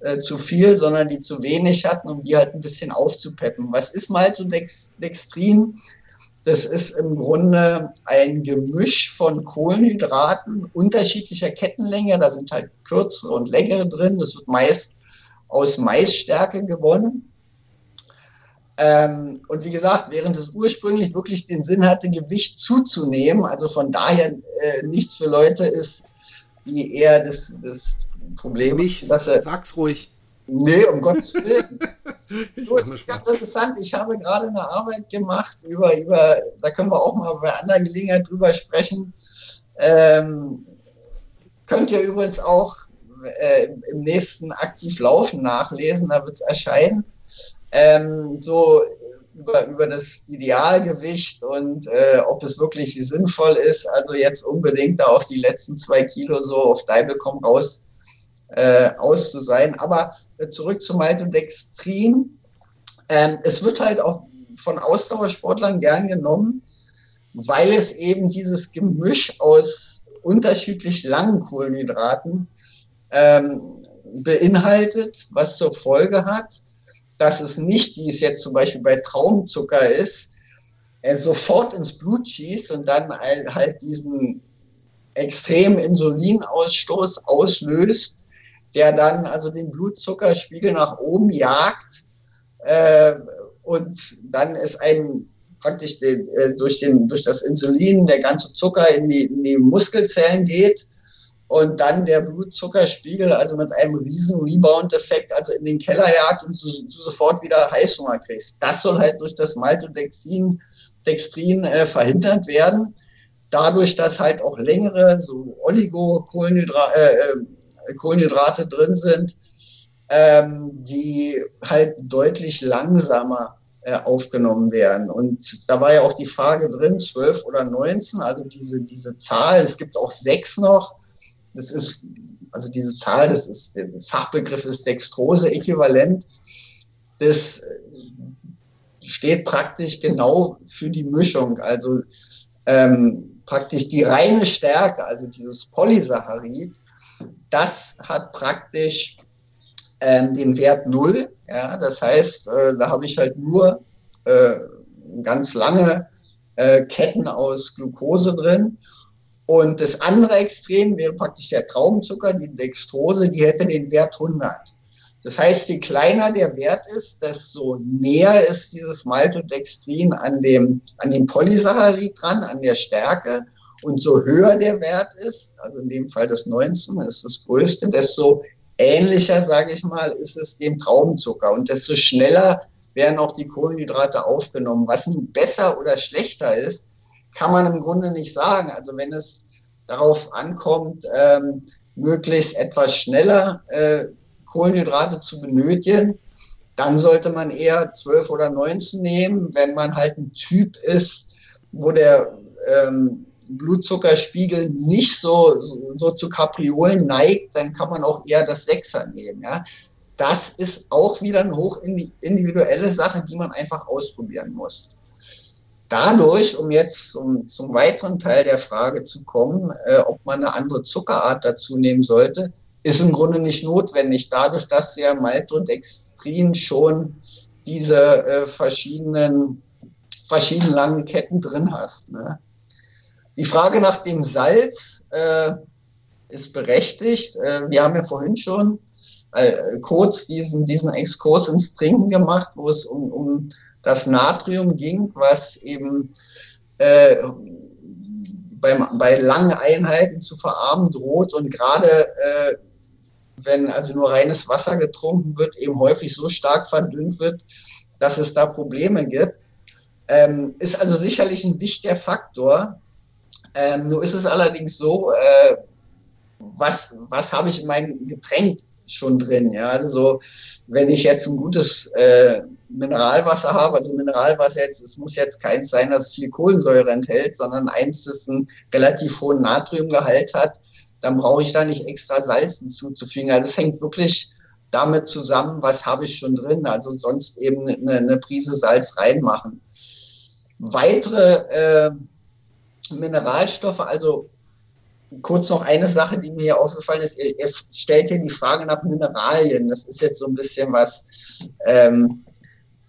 äh, zu viel, sondern die zu wenig hatten, um die halt ein bisschen aufzupeppen. Was ist Maltodextrin? Das ist im Grunde ein Gemisch von Kohlenhydraten unterschiedlicher Kettenlänge. Da sind halt kürzere und längere drin. Das wird meist aus Maisstärke gewonnen. Ähm, und wie gesagt, während es ursprünglich wirklich den Sinn hatte, Gewicht zuzunehmen, also von daher äh, nichts für Leute ist, die eher das, das Problem Mich, dass er, sag's ruhig. Nee, um Gottes Willen. so, ist ganz interessant. Ich habe gerade eine Arbeit gemacht über, über, da können wir auch mal bei anderer Gelegenheit drüber sprechen. Ähm, könnt ihr übrigens auch äh, im nächsten aktiv laufen nachlesen, da wird es erscheinen. ähm, so über, über das Idealgewicht und äh, ob es wirklich sinnvoll ist, also jetzt unbedingt da auf die letzten zwei Kilo so auf Deibelcom raus äh, aus zu sein. Aber äh, zurück zu Maltodextrin. Ähm, es wird halt auch von Ausdauersportlern gern genommen, weil es eben dieses Gemisch aus unterschiedlich langen Kohlenhydraten ähm, beinhaltet, was zur Folge hat, dass es nicht, wie es jetzt zum Beispiel bei Traumzucker ist, er sofort ins Blut schießt und dann halt diesen extremen Insulinausstoß auslöst, der dann also den Blutzuckerspiegel nach oben jagt äh, und dann ist einem praktisch den, äh, durch, den, durch das Insulin der ganze Zucker in die, in die Muskelzellen geht und dann der Blutzuckerspiegel also mit einem riesen Rebound-Effekt also in den Keller jagt und du, du, sofort wieder Heißhunger kriegst. Das soll halt durch das Maltodextrin Dextrin, äh, verhindert werden. Dadurch, dass halt auch längere so Oligokohlenhydrate äh, äh, Kohlenhydrate drin sind, ähm, die halt deutlich langsamer äh, aufgenommen werden. Und da war ja auch die Frage drin, 12 oder 19, also diese, diese Zahl, es gibt auch sechs noch, das ist, also diese Zahl, das ist, der Fachbegriff ist Dextrose-Äquivalent. Das steht praktisch genau für die Mischung. Also ähm, praktisch die reine Stärke, also dieses Polysaccharid, das hat praktisch ähm, den Wert null. Ja, das heißt, äh, da habe ich halt nur äh, ganz lange äh, Ketten aus Glucose drin. Und das andere Extrem wäre praktisch der Traubenzucker, die Dextrose, die hätte den Wert 100. Das heißt, je kleiner der Wert ist, desto näher ist dieses Maltodextrin an dem, an dem Polysaccharid dran, an der Stärke. Und so höher der Wert ist, also in dem Fall das 19 ist das größte, desto ähnlicher, sage ich mal, ist es dem Traubenzucker. Und desto schneller werden auch die Kohlenhydrate aufgenommen. Was nun besser oder schlechter ist, kann man im Grunde nicht sagen. Also wenn es darauf ankommt, ähm, möglichst etwas schneller äh, Kohlenhydrate zu benötigen, dann sollte man eher 12 oder 19 nehmen. Wenn man halt ein Typ ist, wo der ähm, Blutzuckerspiegel nicht so, so, so, zu Kapriolen neigt, dann kann man auch eher das Sechser nehmen. Ja? Das ist auch wieder eine hochindividuelle Sache, die man einfach ausprobieren muss dadurch, um jetzt zum, zum weiteren Teil der Frage zu kommen, äh, ob man eine andere Zuckerart dazu nehmen sollte, ist im Grunde nicht notwendig, dadurch, dass ja Maltodextrin schon diese äh, verschiedenen, verschiedenen langen Ketten drin hast. Ne? Die Frage nach dem Salz äh, ist berechtigt. Äh, wir haben ja vorhin schon äh, kurz diesen, diesen Exkurs ins Trinken gemacht, wo es um, um das Natrium ging, was eben äh, beim, bei langen Einheiten zu verarmen droht und gerade äh, wenn also nur reines Wasser getrunken wird, eben häufig so stark verdünnt wird, dass es da Probleme gibt. Ähm, ist also sicherlich ein wichtiger Faktor. Ähm, nur ist es allerdings so, äh, was, was habe ich in meinem Getränk schon drin. Ja? Also wenn ich jetzt ein gutes äh, Mineralwasser habe, also Mineralwasser jetzt, es muss jetzt keins sein, das viel Kohlensäure enthält, sondern eins, das einen relativ hohen Natriumgehalt hat, dann brauche ich da nicht extra Salz hinzuzufügen. Also das hängt wirklich damit zusammen, was habe ich schon drin, also sonst eben eine, eine Prise Salz reinmachen. Weitere äh, Mineralstoffe, also kurz noch eine Sache, die mir hier aufgefallen ist. Ihr, ihr, stellt hier die Frage nach Mineralien. Das ist jetzt so ein bisschen was, ähm,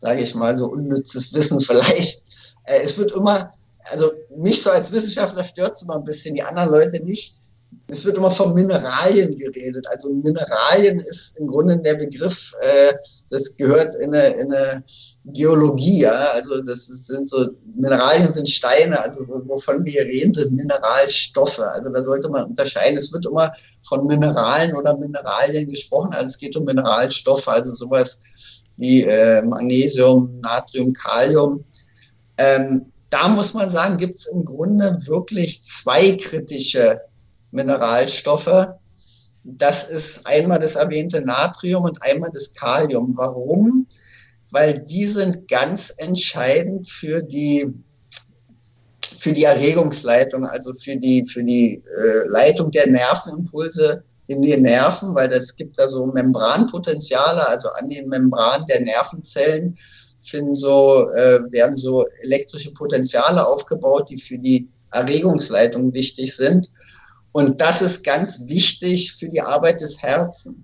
sage ich mal, so unnützes Wissen vielleicht. Äh, es wird immer, also mich so als Wissenschaftler stört es immer ein bisschen, die anderen Leute nicht es wird immer von Mineralien geredet. Also Mineralien ist im Grunde der Begriff, äh, das gehört in eine, in eine Geologie. Ja? Also das sind so, Mineralien sind Steine, also wovon wir reden, sind Mineralstoffe. Also da sollte man unterscheiden. Es wird immer von Mineralen oder Mineralien gesprochen, also es geht um Mineralstoffe, also sowas wie äh, Magnesium, Natrium, Kalium. Ähm, da muss man sagen, gibt es im Grunde wirklich zwei kritische Mineralstoffe. Das ist einmal das erwähnte Natrium und einmal das Kalium. Warum? weil die sind ganz entscheidend für die, für die Erregungsleitung, also für die, für die äh, Leitung der Nervenimpulse in den Nerven, weil es gibt da so Membranpotenziale, also an den Membranen der Nervenzellen finden so, äh, werden so elektrische Potenziale aufgebaut, die für die Erregungsleitung wichtig sind. Und das ist ganz wichtig für die Arbeit des Herzens.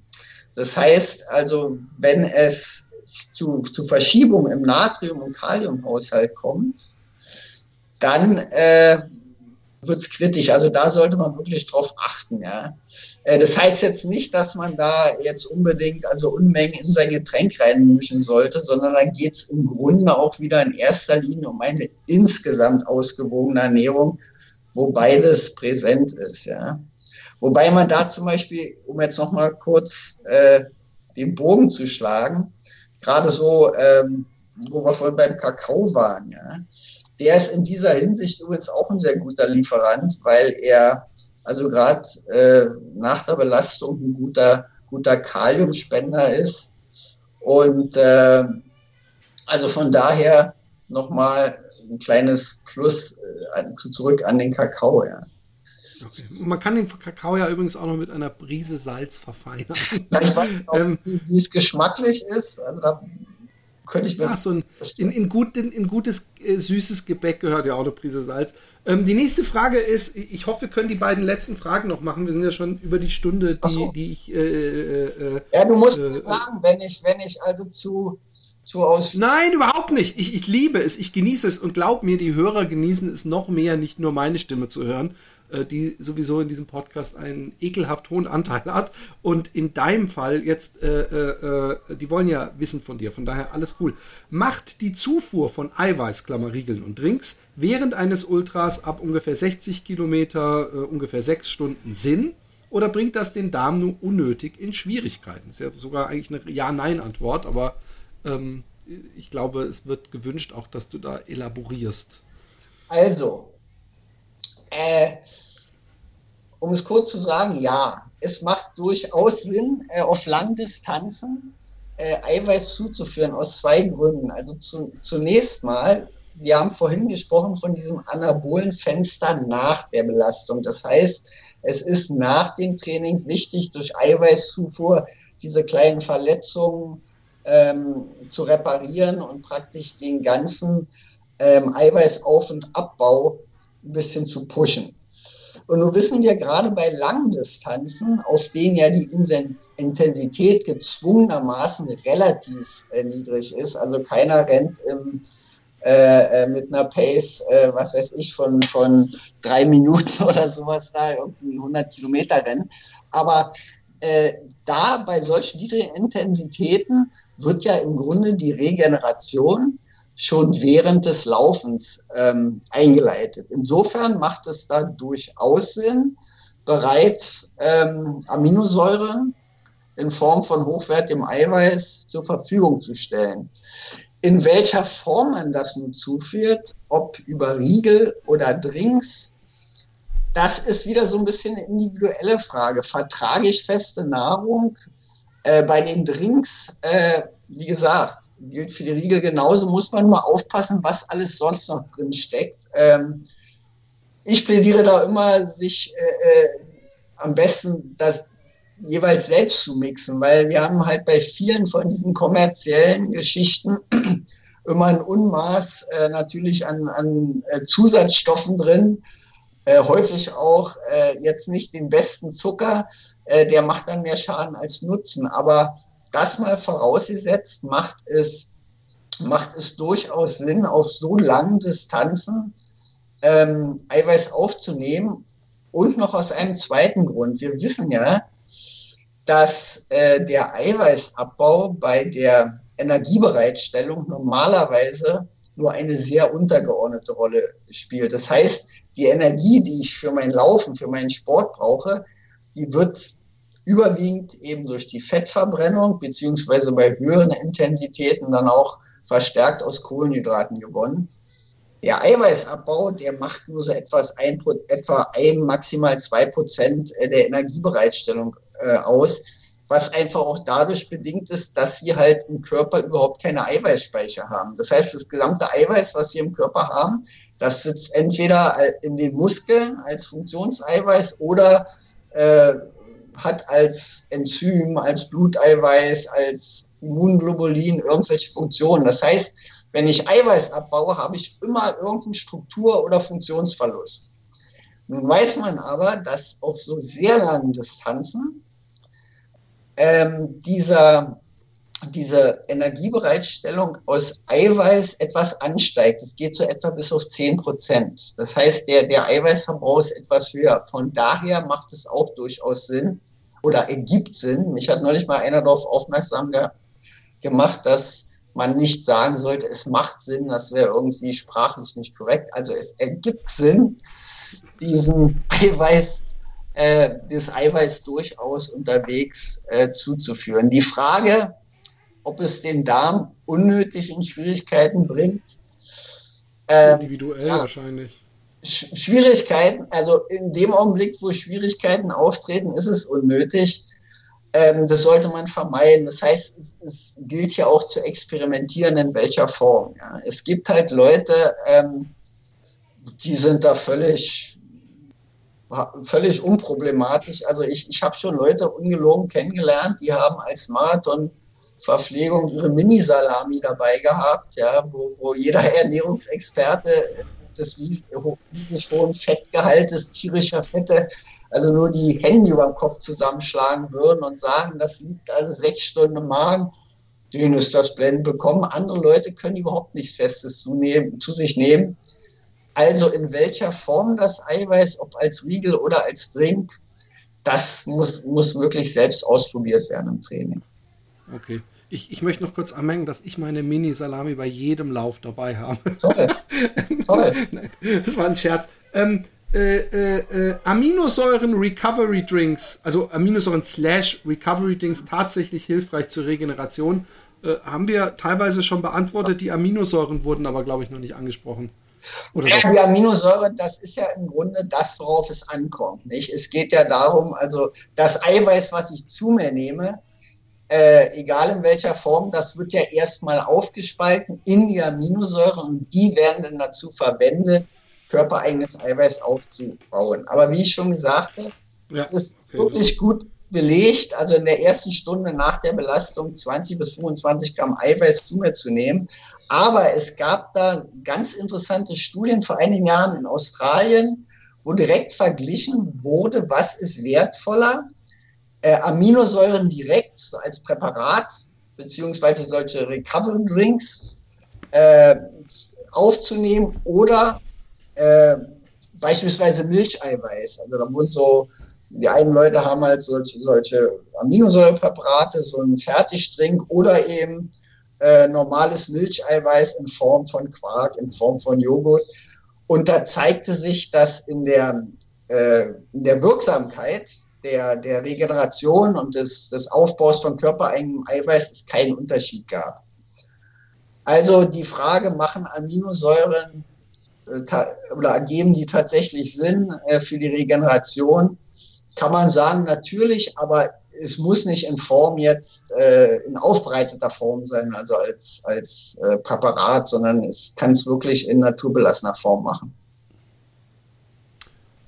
Das heißt also, wenn es zu, zu Verschiebungen im Natrium- und Kaliumhaushalt kommt, dann äh, wird es kritisch. Also da sollte man wirklich drauf achten. Ja. Äh, das heißt jetzt nicht, dass man da jetzt unbedingt also Unmengen in sein Getränk reinmischen sollte, sondern dann geht es im Grunde auch wieder in erster Linie um eine insgesamt ausgewogene Ernährung, wo beides präsent ist. Ja. Wobei man da zum Beispiel, um jetzt noch mal kurz äh, den Bogen zu schlagen, gerade so, ähm, wo wir vorhin beim Kakao waren, ja, der ist in dieser Hinsicht übrigens auch ein sehr guter Lieferant, weil er also gerade äh, nach der Belastung ein guter, guter Kaliumspender ist. Und äh, also von daher nochmal ein kleines Plus äh, zurück an den Kakao. Ja. Okay. Man kann den Kakao ja übrigens auch noch mit einer Prise Salz verfeinern. ich weiß nicht, ähm, wie es geschmacklich ist. Also da könnte ich mir. Ach, so ein, in, in, gut, in, in gutes, äh, süßes Gebäck gehört ja auch eine Prise Salz. Ähm, die nächste Frage ist: Ich hoffe, wir können die beiden letzten Fragen noch machen. Wir sind ja schon über die Stunde, die, so. die ich. Äh, äh, äh ja, du musst mir sagen, wenn ich, wenn ich also zu zu aus. Nein, überhaupt nicht. Ich, ich liebe es, ich genieße es und glaub mir, die Hörer genießen es noch mehr, nicht nur meine Stimme zu hören, äh, die sowieso in diesem Podcast einen ekelhaft hohen Anteil hat. Und in deinem Fall jetzt, äh, äh, äh, die wollen ja wissen von dir, von daher alles cool. Macht die Zufuhr von Eiweiß, Klammerriegeln und Drinks während eines Ultras ab ungefähr 60 Kilometer, äh, ungefähr sechs Stunden Sinn? Oder bringt das den Darm nur unnötig in Schwierigkeiten? Das ist ja sogar eigentlich eine Ja-Nein-Antwort, aber ähm, ich glaube, es wird gewünscht auch, dass du da elaborierst. Also, äh, um es kurz zu sagen, ja, es macht durchaus Sinn, äh, auf Langdistanzen äh, Eiweiß zuzuführen, aus zwei Gründen. Also zu, zunächst mal, wir haben vorhin gesprochen von diesem anabolen Fenster nach der Belastung. Das heißt, es ist nach dem Training wichtig, durch Eiweißzufuhr diese kleinen Verletzungen ähm, zu reparieren und praktisch den ganzen ähm, Eiweißauf- und Abbau ein bisschen zu pushen. Und nun wissen wir gerade bei Langdistanzen, auf denen ja die Intensität gezwungenermaßen relativ äh, niedrig ist, also keiner rennt im, äh, äh, mit einer Pace, äh, was weiß ich, von, von drei Minuten oder sowas da, irgendwie 100 Kilometer rennen. Aber äh, da bei solchen niedrigen Intensitäten wird ja im Grunde die Regeneration schon während des Laufens ähm, eingeleitet. Insofern macht es da durchaus Sinn, bereits ähm, Aminosäuren in Form von hochwertigem Eiweiß zur Verfügung zu stellen. In welcher Form man das nun zuführt, ob über Riegel oder Drinks, das ist wieder so ein bisschen eine individuelle Frage. Vertrage ich feste Nahrung? Äh, bei den Drinks äh, wie gesagt, gilt für die Riegel genauso, muss man nur aufpassen, was alles sonst noch drin steckt. Ähm, ich plädiere da immer, sich äh, äh, am besten das jeweils selbst zu mixen, weil wir haben halt bei vielen von diesen kommerziellen Geschichten immer ein Unmaß äh, natürlich an, an äh, Zusatzstoffen drin, äh, häufig auch äh, jetzt nicht den besten Zucker, äh, der macht dann mehr Schaden als Nutzen. Aber das mal vorausgesetzt, macht es, macht es durchaus Sinn, auf so langen Distanzen ähm, Eiweiß aufzunehmen. Und noch aus einem zweiten Grund. Wir wissen ja, dass äh, der Eiweißabbau bei der Energiebereitstellung normalerweise nur eine sehr untergeordnete Rolle spielt. Das heißt, die Energie, die ich für mein Laufen, für meinen Sport brauche, die wird überwiegend eben durch die Fettverbrennung beziehungsweise bei höheren Intensitäten dann auch verstärkt aus Kohlenhydraten gewonnen. Der Eiweißabbau, der macht nur so etwas ein, etwa ein, maximal zwei Prozent der Energiebereitstellung äh, aus, was einfach auch dadurch bedingt ist, dass wir halt im Körper überhaupt keine Eiweißspeicher haben. Das heißt, das gesamte Eiweiß, was wir im Körper haben, das sitzt entweder in den Muskeln als Funktionseiweiß oder äh, hat als Enzym, als Bluteiweiß, als Immunglobulin irgendwelche Funktionen. Das heißt, wenn ich Eiweiß abbaue, habe ich immer irgendeinen Struktur- oder Funktionsverlust. Nun weiß man aber, dass auf so sehr langen Distanzen ähm, dieser, diese Energiebereitstellung aus Eiweiß etwas ansteigt. Es geht so etwa bis auf 10 Prozent. Das heißt, der, der Eiweißverbrauch ist etwas höher. Von daher macht es auch durchaus Sinn oder ergibt Sinn. Mich hat neulich mal einer darauf aufmerksam ge gemacht, dass man nicht sagen sollte, es macht Sinn, das wäre irgendwie sprachlich nicht korrekt. Also es ergibt Sinn, diesen Eiweiß, äh, das Eiweiß durchaus unterwegs äh, zuzuführen. Die Frage, ob es den Darm unnötig in Schwierigkeiten bringt. Äh, Individuell ja, wahrscheinlich. Schwierigkeiten, also in dem Augenblick, wo Schwierigkeiten auftreten, ist es unnötig. Ähm, das sollte man vermeiden. Das heißt, es, es, gilt ja auch zu experimentieren, in welcher Form. Ja. Es gibt halt Leute, ähm, die sind da völlig, völlig unproblematisch. Also ich, ich habe schon Leute ungelogen kennengelernt, die haben als Marathon Verpflegung ihre Mini-Salami dabei gehabt, ja, wo, wo jeder Ernährungsexperte des riesig hohen Fettgehaltes tierischer Fette also nur die Hände über dem Kopf zusammenschlagen würden und sagen, das liegt alle sechs Stunden im Magen, denen ist das Blenden bekommen. Andere Leute können überhaupt nichts Festes zu, nehmen, zu sich nehmen. Also in welcher Form das Eiweiß, ob als Riegel oder als Drink, das muss, muss wirklich selbst ausprobiert werden im Training. Okay. Ich, ich möchte noch kurz anmerken, dass ich meine Mini-Salami bei jedem Lauf dabei habe. Toll. Toll. das war ein Scherz. Ähm, äh, äh, äh, Aminosäuren Recovery Drinks, also Aminosäuren slash Recovery Drinks tatsächlich hilfreich zur Regeneration, äh, haben wir teilweise schon beantwortet. Die Aminosäuren wurden aber, glaube ich, noch nicht angesprochen. Oder ja, die Aminosäure, das ist ja im Grunde das, worauf es ankommt. Nicht? Es geht ja darum, also das Eiweiß, was ich zu mir nehme, äh, egal in welcher Form, das wird ja erstmal aufgespalten in die Aminosäuren und die werden dann dazu verwendet, körpereigenes Eiweiß aufzubauen. Aber wie ich schon gesagt habe, ja, ist okay. wirklich gut belegt, also in der ersten Stunde nach der Belastung 20 bis 25 Gramm Eiweiß zu mir zu nehmen. Aber es gab da ganz interessante Studien vor einigen Jahren in Australien, wo direkt verglichen wurde, was ist wertvoller, äh, Aminosäuren direkt als Präparat beziehungsweise solche Recovery Drinks äh, aufzunehmen oder äh, beispielsweise Milcheiweiß. Also da wurden so, die einen Leute haben halt solche, solche Aminosäurepräparate, so ein Fertigdrink oder eben äh, normales Milcheiweiß in Form von Quark, in Form von Joghurt. Und da zeigte sich, dass in der, äh, in der Wirksamkeit der, der Regeneration und des, des Aufbaus von körpereigenem Eiweiß es keinen Unterschied gab. Also die Frage, machen Aminosäuren äh, oder ergeben die tatsächlich Sinn äh, für die Regeneration? Kann man sagen, natürlich, aber es muss nicht in Form jetzt, äh, in aufbereiteter Form sein, also als, als Präparat, sondern es kann es wirklich in naturbelassener Form machen.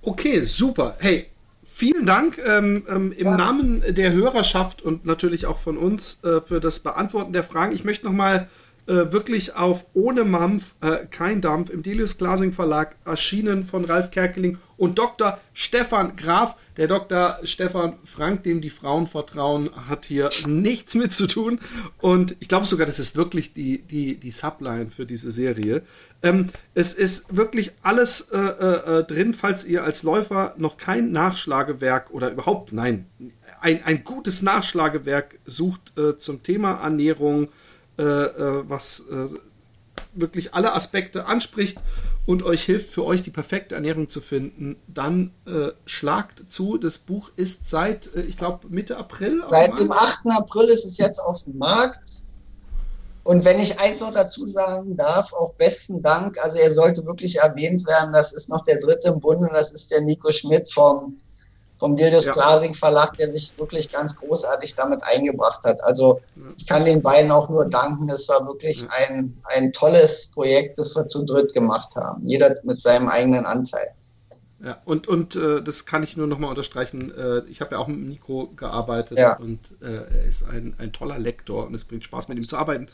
Okay, super. Hey, vielen Dank ähm, ähm, im ja. Namen der Hörerschaft und natürlich auch von uns äh, für das Beantworten der Fragen. Ich möchte nochmal mal äh, wirklich auf Ohne Mampf, äh, kein Dampf, im Delius Glasing Verlag, erschienen von Ralf Kerkeling und Dr. Stefan Graf. Der Dr. Stefan Frank, dem die Frauen vertrauen, hat hier nichts mit zu tun. Und ich glaube sogar, das ist wirklich die, die, die Subline für diese Serie. Ähm, es ist wirklich alles äh, äh, äh drin, falls ihr als Läufer noch kein Nachschlagewerk oder überhaupt, nein, ein, ein gutes Nachschlagewerk sucht äh, zum Thema Ernährung, äh, äh, was äh, wirklich alle Aspekte anspricht und euch hilft, für euch die perfekte Ernährung zu finden, dann äh, schlagt zu. Das Buch ist seit, äh, ich glaube, Mitte April. Seit dem 8. April ist es jetzt auf dem Markt. Und wenn ich eins noch dazu sagen darf, auch besten Dank, also er sollte wirklich erwähnt werden, das ist noch der dritte im Bunde, das ist der Nico Schmidt vom vom Dildus ja. Glasing Verlag, der sich wirklich ganz großartig damit eingebracht hat. Also ich kann den beiden auch nur danken. Das war wirklich ein, ein tolles Projekt, das wir zu dritt gemacht haben. Jeder mit seinem eigenen Anteil. Ja, und, und äh, das kann ich nur nochmal unterstreichen. Äh, ich habe ja auch mit dem Mikro gearbeitet ja. und äh, er ist ein, ein toller Lektor und es bringt Spaß, mit ihm zu arbeiten.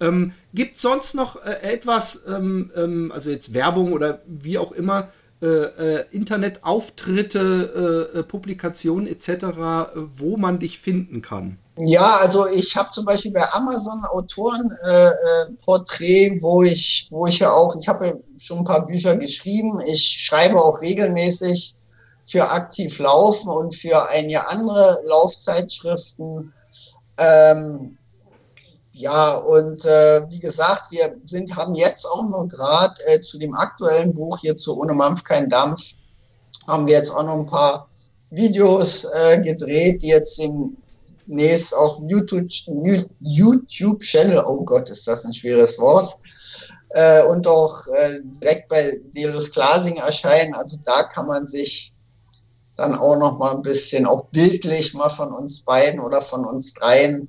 Ähm, Gibt sonst noch äh, etwas, ähm, ähm, also jetzt Werbung oder wie auch immer, äh, äh, Internetauftritte, äh, äh, Publikationen etc., wo man dich finden kann? Ja, also ich habe zum Beispiel bei Amazon Autorenporträt, äh, wo ich, wo ich ja auch, ich habe schon ein paar Bücher geschrieben. Ich schreibe auch regelmäßig für Aktiv Laufen und für einige andere Laufzeitschriften. Ähm, ja, und äh, wie gesagt, wir sind, haben jetzt auch noch gerade äh, zu dem aktuellen Buch hier zu Ohne Mampf kein Dampf, haben wir jetzt auch noch ein paar Videos äh, gedreht, die jetzt demnächst auch YouTube-Channel, YouTube oh Gott, ist das ein schweres Wort, äh, und auch äh, direkt bei Delus Glasing erscheinen. Also da kann man sich dann auch noch mal ein bisschen, auch bildlich mal von uns beiden oder von uns dreien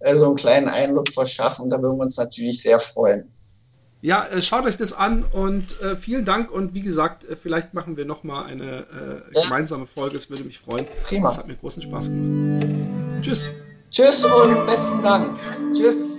äh, so einen kleinen Eindruck verschaffen. Da würden wir uns natürlich sehr freuen. Ja, äh, schaut euch das an und äh, vielen Dank und wie gesagt, äh, vielleicht machen wir noch mal eine äh, ja. gemeinsame Folge. Es würde mich freuen. Prima. Das hat mir großen Spaß gemacht. Tschüss. Tschüss und besten Dank. Tschüss.